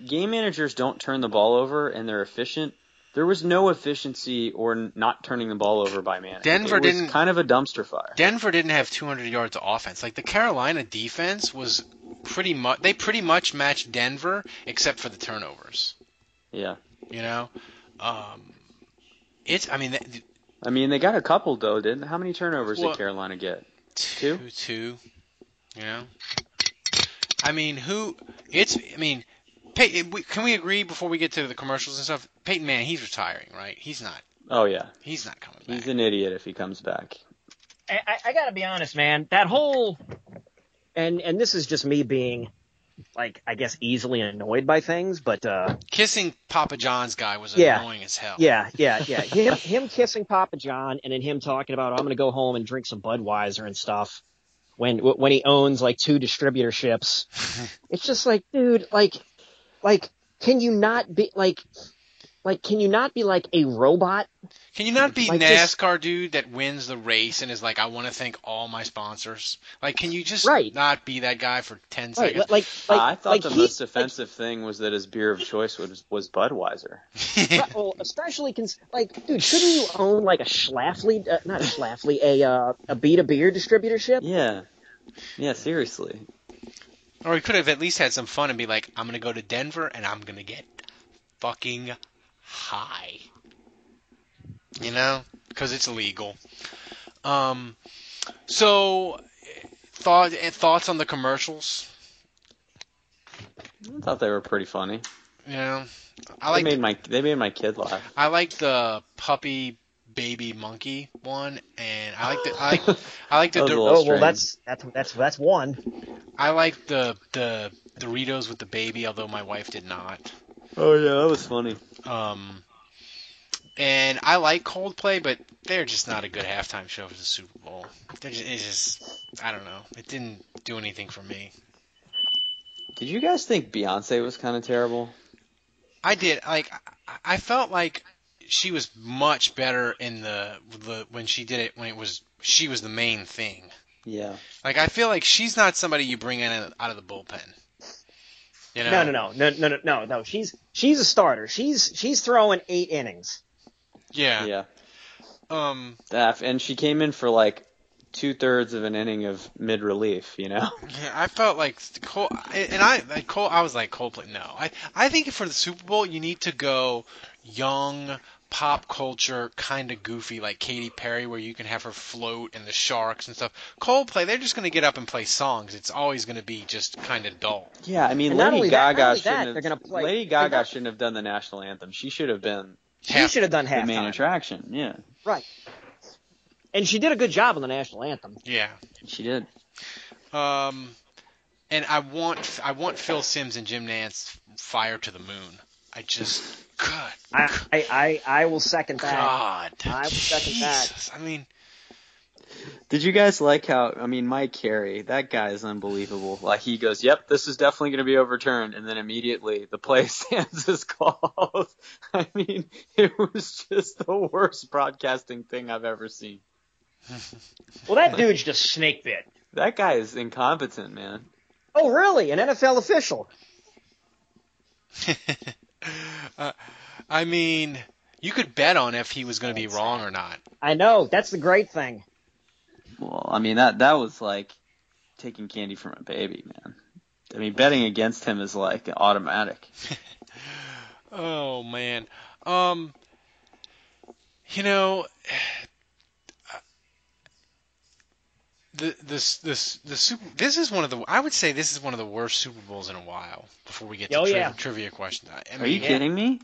game managers don't turn the ball over, and they're efficient. There was no efficiency or not turning the ball over by Manning. Denver it was didn't- kind of a dumpster fire. Denver didn't have 200 yards of offense. Like the Carolina defense was pretty much they pretty much matched Denver except for the turnovers. Yeah. You know, um, it's I mean th- I mean, they got a couple though, didn't? How many turnovers Well- did Carolina get? two two. You know, I mean who? It's I mean. Pey- Can we agree before we get to the commercials and stuff? Peyton Manning, he's retiring, right? He's not. Oh yeah, He's not coming back. he's an idiot if he comes back. I, I, I gotta be honest, man. That whole and and this is just me being like I guess easily annoyed by things, but uh Kissing Papa John's guy was Yeah. annoying as hell. yeah, yeah, yeah. Him him kissing Papa John and then him talking about I'm gonna go home and drink some Budweiser and stuff when when he owns like two distributorships. it's just like, dude, like like can you not be like like can you not be like a robot Can you not be Like this- NASCAR dude that wins the race and is like, I want to thank all my sponsors? Like, can you just Right. not be that guy for ten Right, seconds? like like I thought like the he- most offensive thing was that his beer of choice was was Budweiser. Well, especially cons- like, dude, shouldn't you own like a Schlafly, uh, not a Schlafly, a uh, a Beta beer distributorship? Yeah, yeah, seriously. Or he could have at least had some fun and be like, I'm gonna go to Denver and I'm gonna get fucking high. You know, because it's illegal. Um, so thought eh, thoughts on the commercials? I thought they were pretty funny. Yeah, know, I they like made my they made my kid laugh. I like the puppy baby monkey one, and I like the I like, I like the That was a Dor- little Oh well, strange. that's that's that's that's one. I like the the Doritos with the baby, although my wife did not. Oh yeah, that was funny. Um, and I like Coldplay, but they're just not a good halftime show for the Super Bowl. They're just, it's just I don't know. It didn't do anything for me. Did you guys think Beyonce was kind of terrible? I did like I- I felt like she was much better in the the when she did it when it was she was the main thing. Yeah. Like I feel like she's not somebody you bring in out of the bullpen. You know? No, no, no, no, no, no, no, no. She's she's a starter. She's she's throwing eight innings. Yeah. Yeah. Um. That, and she came in for like two thirds of an inning of mid relief. You know. Yeah, I felt like Cole, and I like Cole. I was like Coldplay. No, I I think for the Super Bowl you need to go young, pop culture, kind of goofy, like Katy Perry, where you can have her float and the sharks and stuff. Coldplay, they're just gonna get up and play songs. It's always gonna be just kind of dull. Yeah, I mean, And Lady only that- Gaga shouldn't that, have. gonna play- Lady they're Gaga shouldn't have done the national anthem. She should have been She should have done the main halftime. attraction. Yeah, Right. And she did a good job on the national anthem. Yeah. she did. Um, and I want I want Phil Simms and Jim Nantz fire to the moon. I just God, I I, I, I will second that. God, I will second that. I mean, Did you guys like how? I mean, Mike Carey, that guy is unbelievable. Like he goes, "Yep, this is definitely going to be overturned," and then immediately the play stands is called. I mean, it was just the worst broadcasting thing I've ever seen. Well, that dude's just snake bit. That guy is incompetent, man. Oh, really? An NFL official? uh, I mean, you could bet on if he was going to be wrong or not. I know. That's the great thing. Well, I mean that that was like taking candy from a baby, man. I mean, betting against him is like automatic. Oh man. Um you know the this this the super this is one of the I would say this is one of the worst Super Bowls in a while before we get to Oh, tri- yeah. trivia questions. I, I Are you mean, kidding me?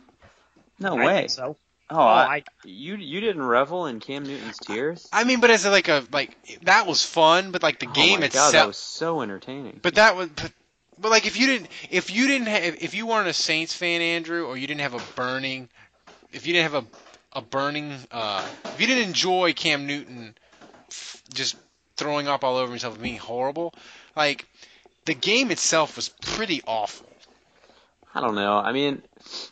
No I way. think so. Oh, Oh, I, I- you you didn't revel in Cam Newton's tears? I mean, but as a, like a like that was fun, but like the oh game my itself God, that was so entertaining. But that was, but, but like if you didn't, if you didn't have, if you weren't a Saints fan, Andrew, or you didn't have a burning, if you didn't have a, a burning, uh, if you didn't enjoy Cam Newton f- just throwing up all over himself and being horrible, like the game itself was pretty awful. I don't know. I mean,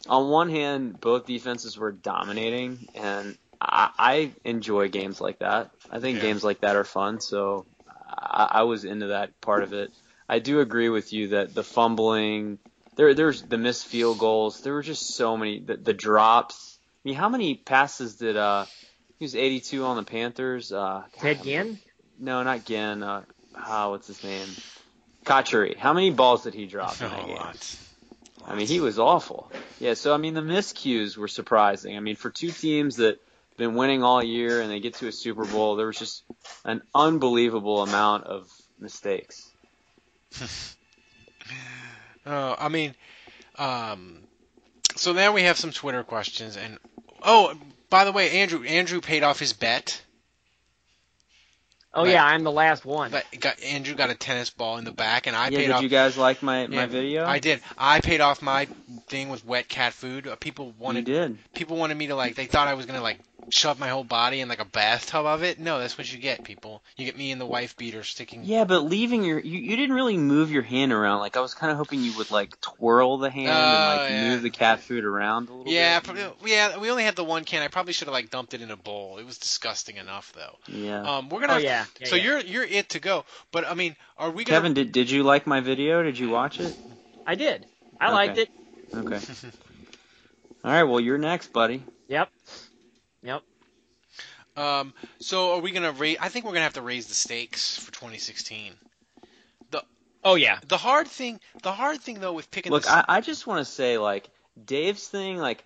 on one hand, both defenses were dominating, and I, I enjoy games like that. I think Yeah. games like that are fun, so I, I was into that part of it. I do agree with you that the fumbling, there, there's the missed field goals. There were just so many. The, the drops. I mean, how many passes did uh? He was 82 on the Panthers. Uh, Ted Ginn? no, not Ginn. Uh, ah, what's his name? Cotchery. How many balls did he drop in that A game? lot. I mean, he was awful. Yeah, so I mean, the miscues were surprising. I mean, for two teams that been winning all year and they get to a Super Bowl, there was just an unbelievable amount of mistakes. Oh, I mean, um, so now we have some Twitter questions, and oh, by the way, Andrew, Andrew paid off his bet. Oh, Right. yeah, I'm the last one. But got Andrew got a tennis ball in the back, and I yeah, paid did off. Did you guys like my, my Yeah, video? I did. I paid off my thing with wet cat food. Uh, People You wanted did. people wanted me to like. They thought I was gonna like shove my whole body in like a bathtub of it. No, that's what you get, people. You get me and the wife beater sticking. Yeah, but leaving your you, you didn't really move your hand around. Like I was kind of hoping you would like twirl the hand and Oh, like yeah. move the cat food around a little Yeah, bit. probably, yeah. We only had the one can. I probably should have like dumped it in a bowl. It was disgusting enough, though. Yeah. Um, we're gonna. Oh, have- yeah. Yeah, so yeah. you're you're it to go. But I mean, are we gonna? Kevin, did did you like my video? Did you watch it? I did. I Okay. liked it. Okay. All right. Well, you're next, buddy. Yep. Yep. Um, so are we gonna raise? I think we're gonna have to raise the stakes for 2016. The Oh yeah. the hard thing, the hard thing though with picking. Look, the, I, I just want to say, like, Dave's thing, like,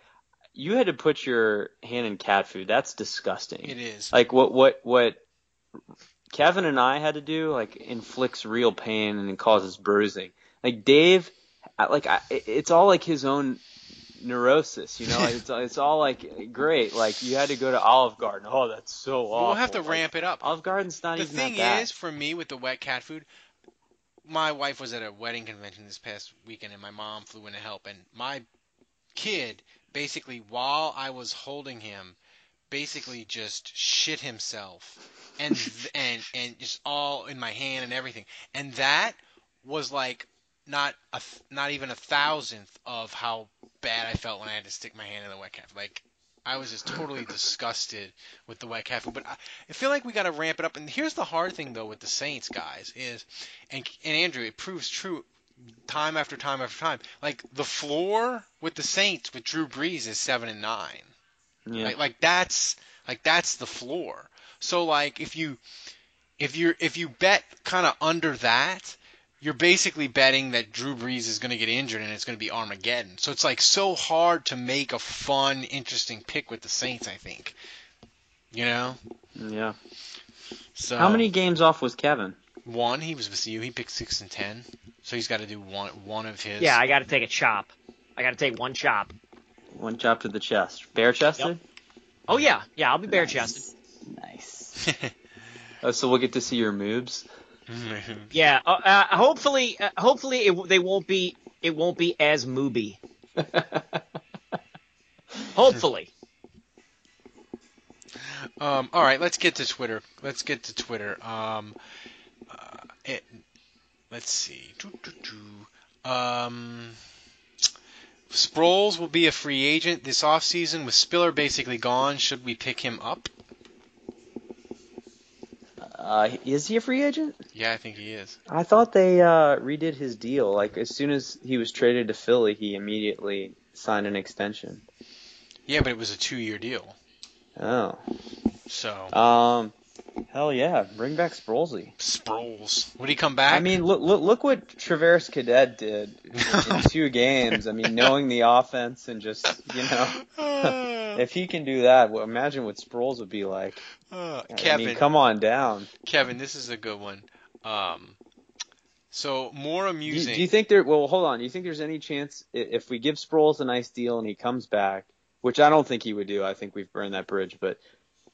you had to put your hand in cat food. That's disgusting. It is. Like, what, what, what Kevin and I had to do, like, inflicts real pain and causes bruising. Like, Dave, like, I, it's all like his own neurosis, you know? It's, it's all like, great. Like, you had to go to Olive Garden. Oh, that's so awful. we'll have to Like, ramp it up. Olive Garden's not the even thing that bad. The thing is, for me with the wet cat food, my wife was at a wedding convention this past weekend, and my mom flew in to help. And my kid, basically, while I was holding him, basically just shit himself, and and and just all in my hand and everything. And that was like not a th- not even a thousandth of how bad I felt when I had to stick my hand in the wet cat. Like I was just totally disgusted with the wet cat food. But I, I feel like we got to ramp it up. And here's the hard thing though with the Saints guys is, and and Andrew, it proves true time after time after time. Like the floor with the Saints with Drew Brees is seven and nine. Yeah. Like, like that's like that's the floor. So like if you if you if you bet kind of under that, you're basically betting that Drew Brees is going to get injured and it's going to be Armageddon. So it's like so hard to make a fun, interesting pick with the Saints. I think. You know. Yeah. So How many games off was Kevin? One. He was with you. He picked six and ten. So he's got to do one one of his. Yeah, I got to take a chop. I got to take one chop. One chop to the chest. Bare chested? Oh yeah, yeah. I'll be bare chested. Nice. Oh, so we'll get to see your moves. Yeah. Uh, uh, hopefully, uh, hopefully it, they won't be. It won't be as mooby. hopefully. Um, all right, let's get to Twitter. Let's get to Twitter. Um, uh, it, let's see. Doo, doo, doo. Um, Sproles will be a free agent this offseason. With Spiller basically gone, should we pick him up? Uh, is he a free agent? Yeah, I think he is. I thought they uh, redid his deal. Like as soon as he was traded to Philly, he immediately signed an extension. Yeah, but it was a two-year deal. Oh. So Um. Hell yeah, bring back Sprolesy. Sproles, would he come back? I mean, look, look, look what Travaris Cadet did in two games. I mean, knowing the offense and just you know, if he can do that, well, imagine what Sproles would be like. Uh, I Kevin, mean, come on down. Kevin, this is a good one. Um, so more Do amusing. do you think there? Well, hold on. Do you think there's any chance if we give Sproles a nice deal and he comes back, which I don't think he would do. I think we've burned that bridge. But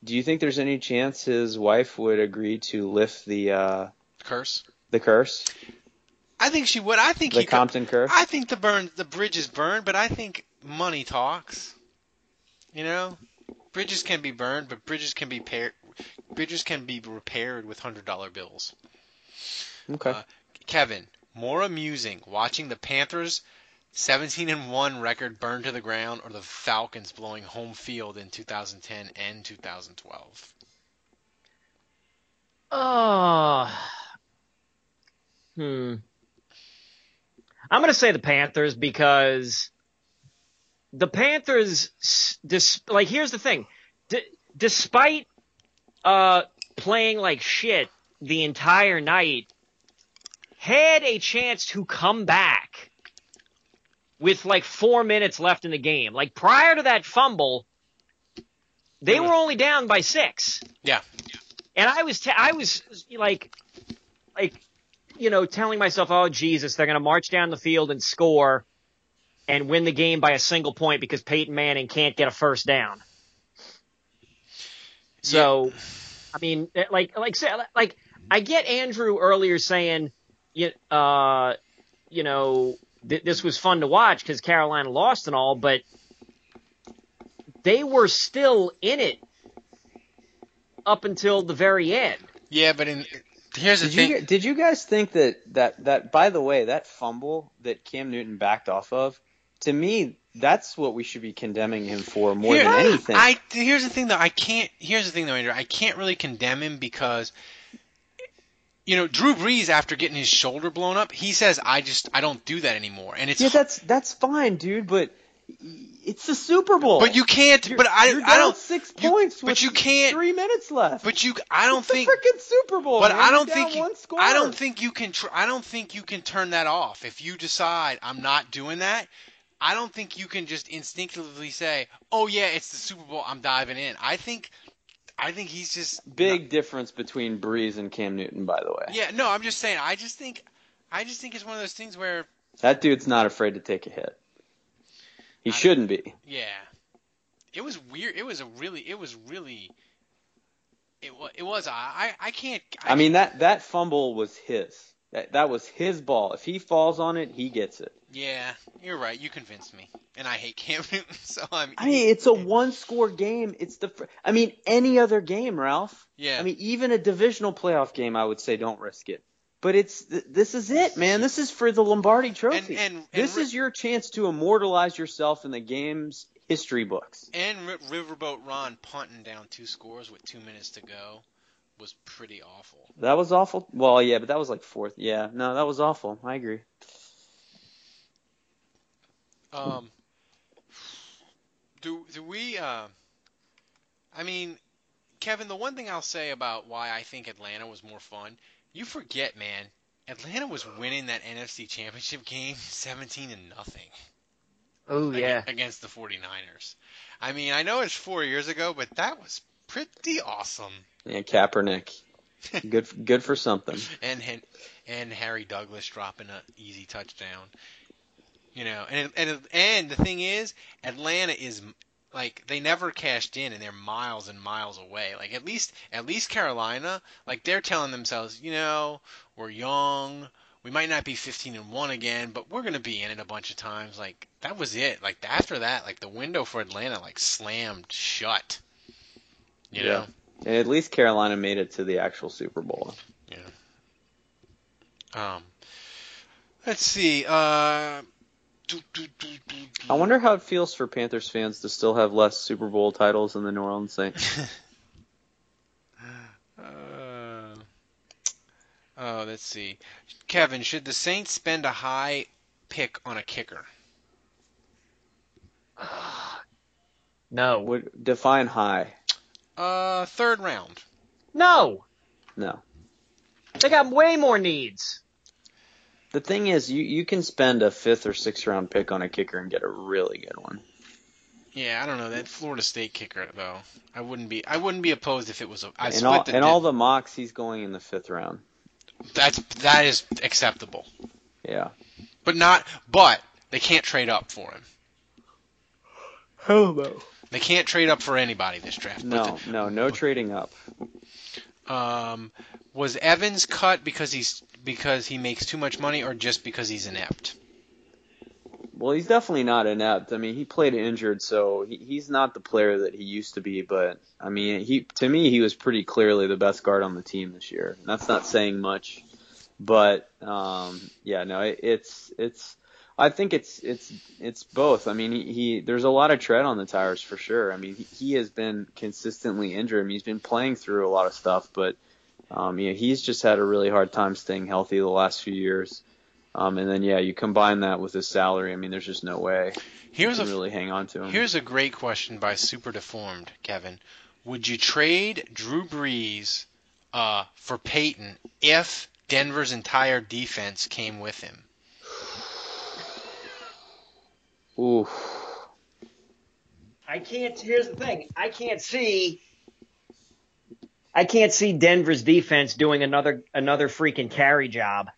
do you think there's any chance his wife would agree to lift the uh, curse? the curse, I think she would. I think the he could- Compton curse? I think the burn the bridge is burned, but I think money talks. You know, bridges can be burned, but bridges can be par- bridges can be repaired with hundred dollar bills. Okay. Uh, Kevin, more amusing watching the Panthers 17 and 1 record burned to the ground or the Falcons blowing home field in 2010 and 2012. Oh. Hmm. I'm going to say the Panthers because the Panthers, dis- like, here's the thing. D- despite uh, playing like shit the entire night, had a chance to come back with like four minutes left in the game. Like, prior to that fumble, they were only down by six. Yeah. And I was, t- I was like, like, you know, telling myself, oh Jesus, they're gonna march down the field and score and win the game by a single point because Peyton Manning can't get a first down. So, I mean, eh, like, like, like, I get Andrew earlier saying, you, uh, you know, th- this was fun to watch because Carolina lost and all, but they were still in it up until the very end. Yeah, but in here's the Did thing. you did you guys think that that that by the way that fumble that Cam Newton backed off of to me that's what we should be condemning him for more Here- than anything. I here's the thing though. I can't. Here's the thing though, Andrew. I can't really condemn him because, you know, Drew Brees after getting his shoulder blown up, he says, "I just I don't do that anymore." And it's yeah, that's that's fine, dude, but it's the Super Bowl. but you can't. You're- but I I don't. six you- points. but with you can't- Three minutes left. But you I don't it's the think. freaking Super Bowl. But man. I don't think you, one score. I don't think you can. Tr- I don't think you can turn that off. If you decide I'm not doing that, I don't think you can just instinctively say, "Oh yeah, it's the Super Bowl. I'm diving in." I think, I think he's just Big difference between Brees and Cam Newton, by the way. Yeah, no, I'm just saying. I just think, I just think it's one of those things where, That dude's not afraid to take a hit. He shouldn't be. yeah, it was weird. It was a really, it was really, it was, it was. I, I, I can't. I mean that that fumble was his. That that was his ball. If he falls on it, he gets it. Yeah, you're right. You convinced me, and I hate Cam Newton, so I'm. I mean, it's a one-score game. It's the. fr- I mean, any other game, Ralph. Yeah. I mean, even a divisional playoff game, I would say don't risk it. But it's th- this is it, man. This is for the Lombardi Trophy. And- and- this and- is your chance to immortalize yourself in the game's history books. And Riverboat Ron punting down two scores with two minutes to go was pretty awful. That was awful. Well, yeah, but that was like fourth. Yeah, no, that was awful. I agree. Um, do do we? Uh, I mean, Kevin, the one thing I'll say about why I think Atlanta was more fun, you forget, man. Atlanta was winning that NFC Championship game 17 to nothing Oh yeah. against the 49ers. I mean, I know it's 4 years ago, but that was pretty awesome. Yeah, Kaepernick. good, good for something. And and, Harry Douglas dropping an easy touchdown. You know, and and and the thing is, Atlanta is like they never cashed in, and they're miles and miles away. Like at least at least Carolina, like they're telling themselves, you know, we're young. We might not be 15 and one again, but we're gonna be in it a bunch of times. Like that was it. Like after that, like the window for Atlanta like slammed shut. You know. And at least Carolina made it to the actual Super Bowl. Yeah. Um. Let's see. Uh. do, do, do, do, do. I wonder how it feels for Panthers fans to still have less Super Bowl titles than the New Orleans Saints. Uh, oh, let's see. Kevin, should the Saints spend a high pick on a kicker? No. Would define high. Uh, third round. No. No. They got way more needs. The thing is, you, you can spend a fifth or sixth round pick on a kicker and get a really good one. Yeah, I don't know that Florida State kicker though. I wouldn't be. I wouldn't be opposed if it was a. I And split all, the and di- all the mocks, he's going in the fifth round. That's that is acceptable, Yeah. but not. But they can't trade up for him. Hell no. They can't trade up for anybody this draft. No, no, no trading up. Um, was Evans cut because he's because he makes too much money, or just because he's inept? Well, he's definitely not inept. I mean, he played injured, so he, he's not the player that he used to be. But I mean, he to me he was pretty clearly the best guard on the team this year. That's not saying much, but um, yeah, no, it, it's it's. I think it's it's it's both. I mean, he, he there's a lot of tread on the tires for sure. I mean, he, he has been consistently injured. I mean, he's been playing through a lot of stuff, but um, know, he's just had a really hard time staying healthy the last few years. Um, and then yeah, you combine that with his salary. I mean, there's just no way Here's you a really hang on to him. Here's a great question by Super Deformed, Kevin. Would you trade Drew Brees uh, for Peyton if Denver's entire defense came with him? Ooh, I can't. Here's the thing. I can't see. I can't see Denver's defense doing another another freaking carry job.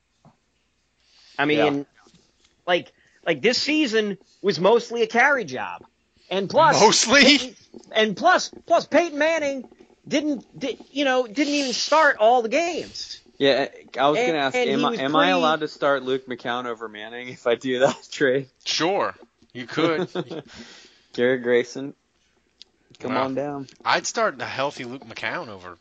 I mean, Yeah. like like this season was mostly a carry job, and plus Mostly? and plus plus Peyton Manning didn't did, you know didn't even start all the games. yeah. I was And- gonna ask, and am he I was am I allowed to start Luke McCown over Manning if I do that trade? Sure, you could. Garrett Grayson, Come Wow. on down. I'd start a healthy Luke McCown over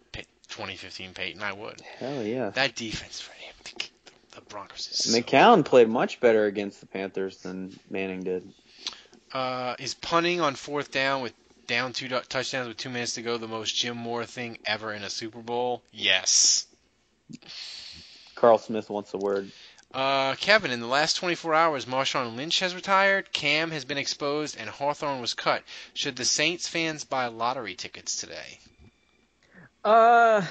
2015 Peyton. I would. Hell yeah. That defense for him the, the Broncos is so McCown played much better against the Panthers than Manning did. Uh, is punting on fourth down with down two du- touchdowns with two minutes to go the most Jim Mora thing ever in a Super Bowl? Yes. Carl Smith wants a word. Uh, Kevin, in the last 24 hours, Marshawn Lynch has retired, Cam has been exposed, and Hawthorne was cut. Should the Saints fans buy lottery tickets today? Uh,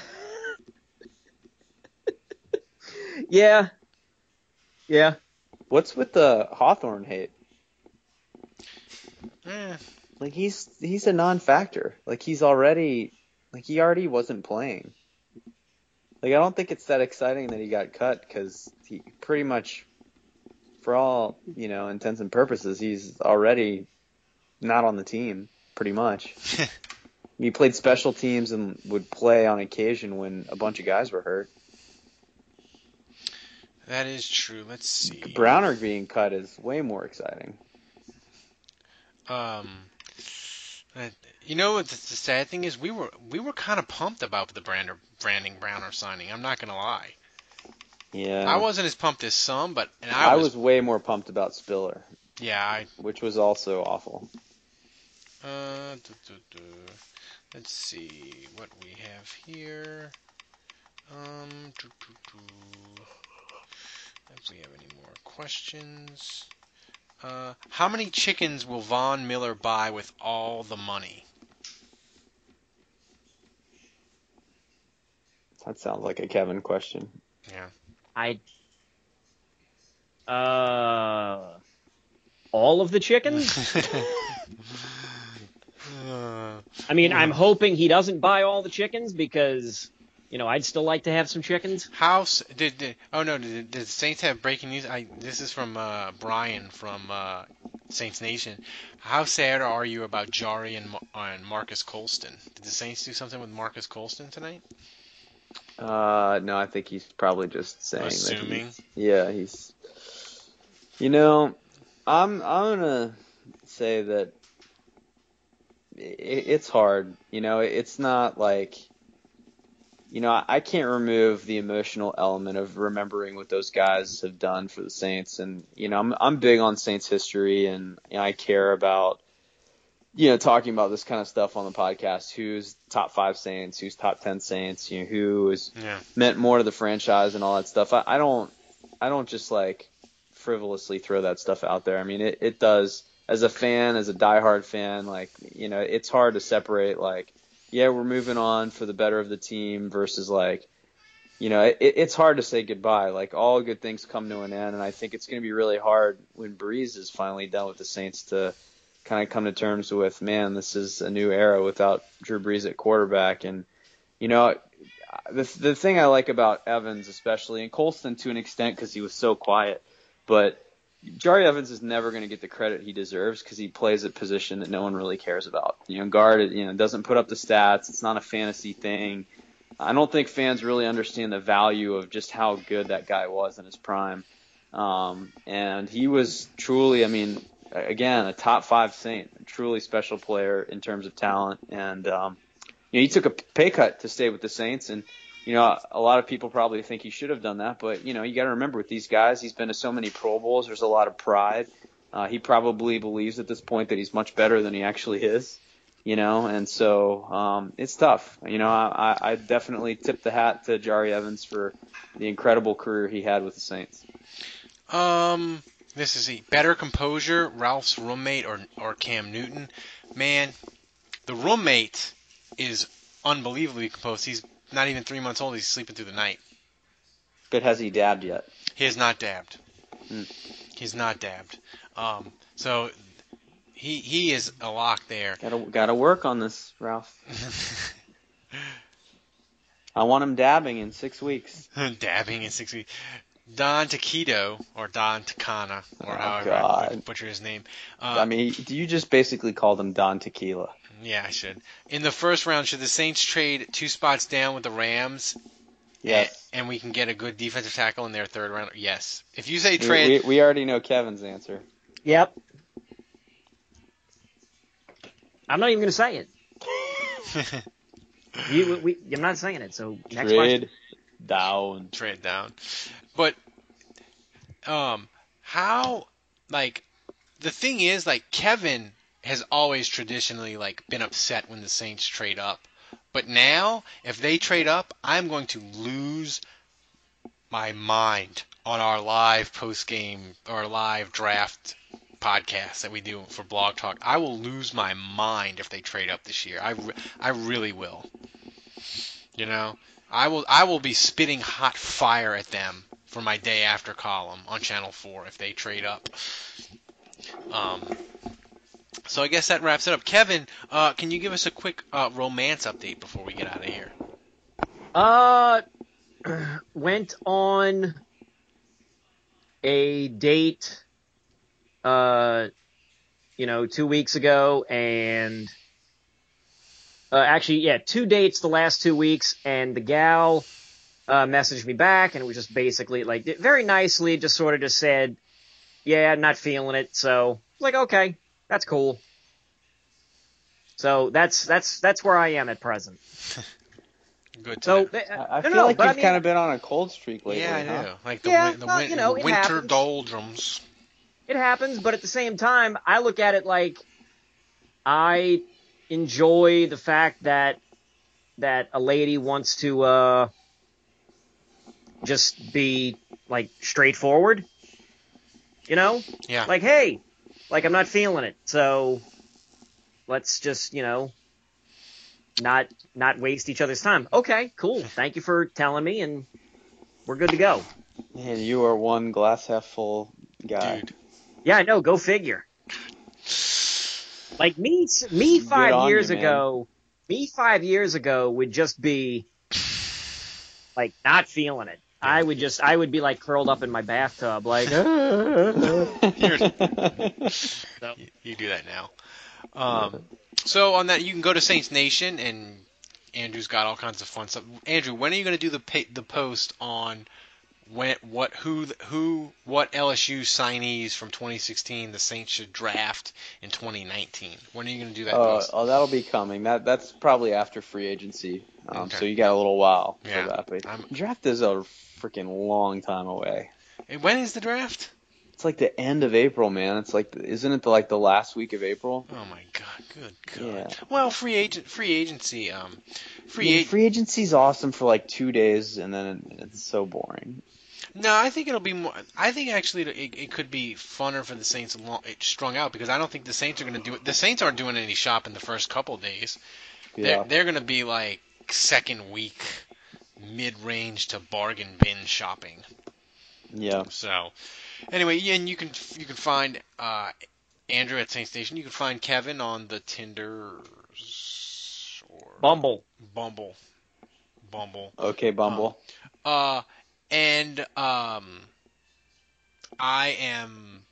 yeah, yeah. What's with the Hawthorne hate? Eh, Like he's he's a non-factor. Like he's already like he already wasn't playing. Like I don't think it's that exciting that he got cut because he pretty much, for all you know intents and purposes, he's already not on the team. Pretty much. he played special teams and would play on occasion when a bunch of guys were hurt. that is true. Let's see. Browner being cut is way more exciting. Um, uh, you know what the, the sad thing is? We were we were kind of pumped about the Brander, Brandon Browner signing. I'm not gonna lie. Yeah. I wasn't as pumped as some, but and I I, was way more pumped about Spiller, yeah. I which was also awful. uh, duh, duh, duh. let's see what we have here. Um, if we have any more questions. Uh, how many chickens will Von Miller buy with all the money? That sounds like a Kevin question. Yeah. I. Uh, all of the chickens. I mean, I'm hoping he doesn't buy all the chickens because, you know, I'd still like to have some chickens. How s- did, did oh no did, did the Saints have breaking news? I this is from uh, Brian from uh, Saints Nation. How sad are you about Jahri and, Ma- and Marques Colston? Did the Saints do something with Marques Colston tonight? Uh, no, I think he's probably just saying Assuming. that. He's, yeah, he's. You know, I'm I'm gonna say that i it's hard. You know, it's not like. You know, I- I can't remove the emotional element of remembering what those guys have done for the Saints, and you know, I'm I'm big on Saints history, and you know, I care about you know, talking about this kind of stuff on the podcast. Who's top five Saints? Who's top ten Saints? You know, who is Yeah. meant more to the franchise and all that stuff. I, I don't, I don't just like frivolously throw that stuff out there. I mean, it, it does as a fan, as a diehard fan, like you know, it's hard to separate like, yeah, we're moving on for the better of the team versus like, you know, it, it's hard to say goodbye. Like all good things come to an end, and I think it's going to be really hard when Brees is finally done with the Saints to kind of come to terms with, man, this is a new era without Drew Brees at quarterback. And, you know, the, the thing I like about Evans, especially, and Colston to an extent because he was so quiet, but Jahri Evans is never going to get the credit he deserves because he plays a position that no one really cares about. You know, guard, you know, doesn't put up the stats. It's not a fantasy thing. I don't think fans really understand the value of just how good that guy was in his prime. Um, and he was truly, I mean, again, a top five Saint, a truly special player in terms of talent. And, um, you know, he took a pay cut to stay with the Saints. And, you know, a lot of people probably think he should have done that. But, you know, you got to remember with these guys, he's been to so many Pro Bowls. There's a lot of pride. Uh, he probably believes at this point that he's much better than he actually is. You know, and so um, it's tough. You know, I, I definitely tip the hat to Jahri Evans for the incredible career he had with the Saints. Um, this is a better composure, Ralph's roommate or or Cam Newton. Man, the roommate is unbelievably composed. He's not even three months old. He's sleeping through the night. But has he dabbed yet? He is not dabbed. Hmm. He's not dabbed. Um, so he he is a lock there. Gotta gotta work on this, Ralph. I want him dabbing in six weeks. Dabbing in six weeks. Don Taquito or Don Takana or Oh, however I butcher his name. Uh, I mean, do you just basically called him Don Tequila. Yeah, I should. In the first round, should the Saints trade two spots down with the Rams? Yes. And, and we can get a good defensive tackle in their third round? Yes. If you say We, trade, we, we already know Kevin's answer. Yep. I'm not even going to say it. You, we, I'm not saying it. So next Trade question. down. Trade down. But um how like the thing is like Kevin has always traditionally like been upset when the Saints trade up. But now if they trade up, I'm going to lose my mind on our live post game or live draft podcast that we do for Blog Talk. I will lose my mind if they trade up this year. I, I really will. You know, I will I will be spitting hot fire at them for my day after column on Channel 4 if they trade up. Um, so I guess that wraps it up. Kevin, uh, can you give us a quick uh, romance update before we get out of here? Uh, went on a date, uh, you know, two weeks ago, and uh, actually, yeah, two dates the last two weeks, and the gal uh, messaged me back, and it was just basically like very nicely, just sort of just said, "Yeah, not feeling it." So, like, okay, that's cool. So that's that's that's where I am at present. Good. So time. they- I, I no, feel no, like but I you've mean- kind of been on a cold streak lately. yeah, I huh? Like the, Yeah, win- the, well, win- you know, the winter happens. doldrums. it happens, but at the same time, I look at it like I enjoy the fact that that a lady wants to uh just be like straightforward. You know? Yeah. Like, hey, like I'm not feeling it. So let's just, you know, not not waste each other's time. Okay, cool. Thank you for telling me and we're good to go. And you are one glass half full guy. Dude. Yeah, I know. Go figure. Like me, me five years you, ago, me five years ago would just be like not feeling it. I would just, I would be like curled up in my bathtub, like. You're- you, you do that now. Um, so on that, you can go to Saints Nation, and Andrew's got all kinds of fun stuff. Andrew, when are you going to do the pa- the post on when what who who what LSU signees from 2016 the Saints should draft in 2019? When are you going to do that Uh, post? oh, that'll be coming. That that's probably after free agency. Um, Okay. So you got a little while Yeah. for that. But I'm- draft is a freaking long time away. Hey, When is the draft? It's like the end of April, man. It's like, isn't it the, like the last week of April? Oh my God! Good God. Yeah. Well, free agent free agency um free Yeah, agent. free agency's awesome for like two days, and then it, it's so boring. No, I think it'll be more. I think actually it, it could be funner for the Saints long, strung out because I don't think the Saints are going to do it. The Saints aren't doing any shopping the first couple days. Yeah. They're they're going to be like second week, mid range to bargain bin shopping. Yeah. So, anyway, yeah, and you can you can find uh, Andrew at Saints Nation. You can find Kevin on the Tinders or Bumble. Bumble, Bumble. Okay, Bumble. Uh, and um, I am,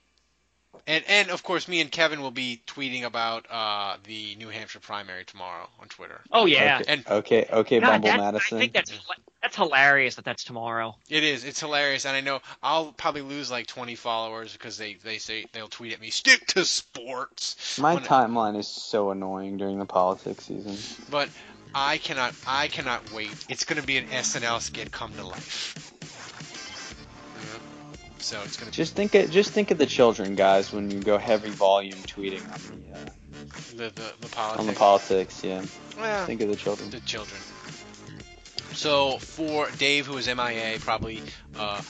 and and of course, me and Kevin will be tweeting about uh the New Hampshire primary tomorrow on Twitter. Oh yeah. Okay, And okay, okay, God, Bumble that- Madison. I think that's that's hilarious that that's tomorrow. it is. It's hilarious, and I know I'll probably lose like 20 followers because they they say they'll tweet at me, "Stick to sports." My when- timeline is so annoying during the politics season. But I cannot I cannot wait. It's going to be an SNL skit come to life. Yeah. So it's to Just think of just think of the children, guys, when you go heavy volume tweeting on the uh, the the, the politics. on the politics. Yeah, Well, think of the children. the children. So for Dave, who is MIA, probably uh,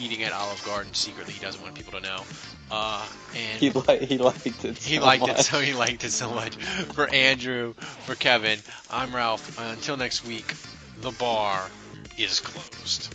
eating at Olive Garden secretly, he doesn't want people to know. Uh, and He li- he liked it. he so liked it, so he liked it so much. For Andrew, for Kevin, I'm Ralph. Uh, until next week, the bar is closed.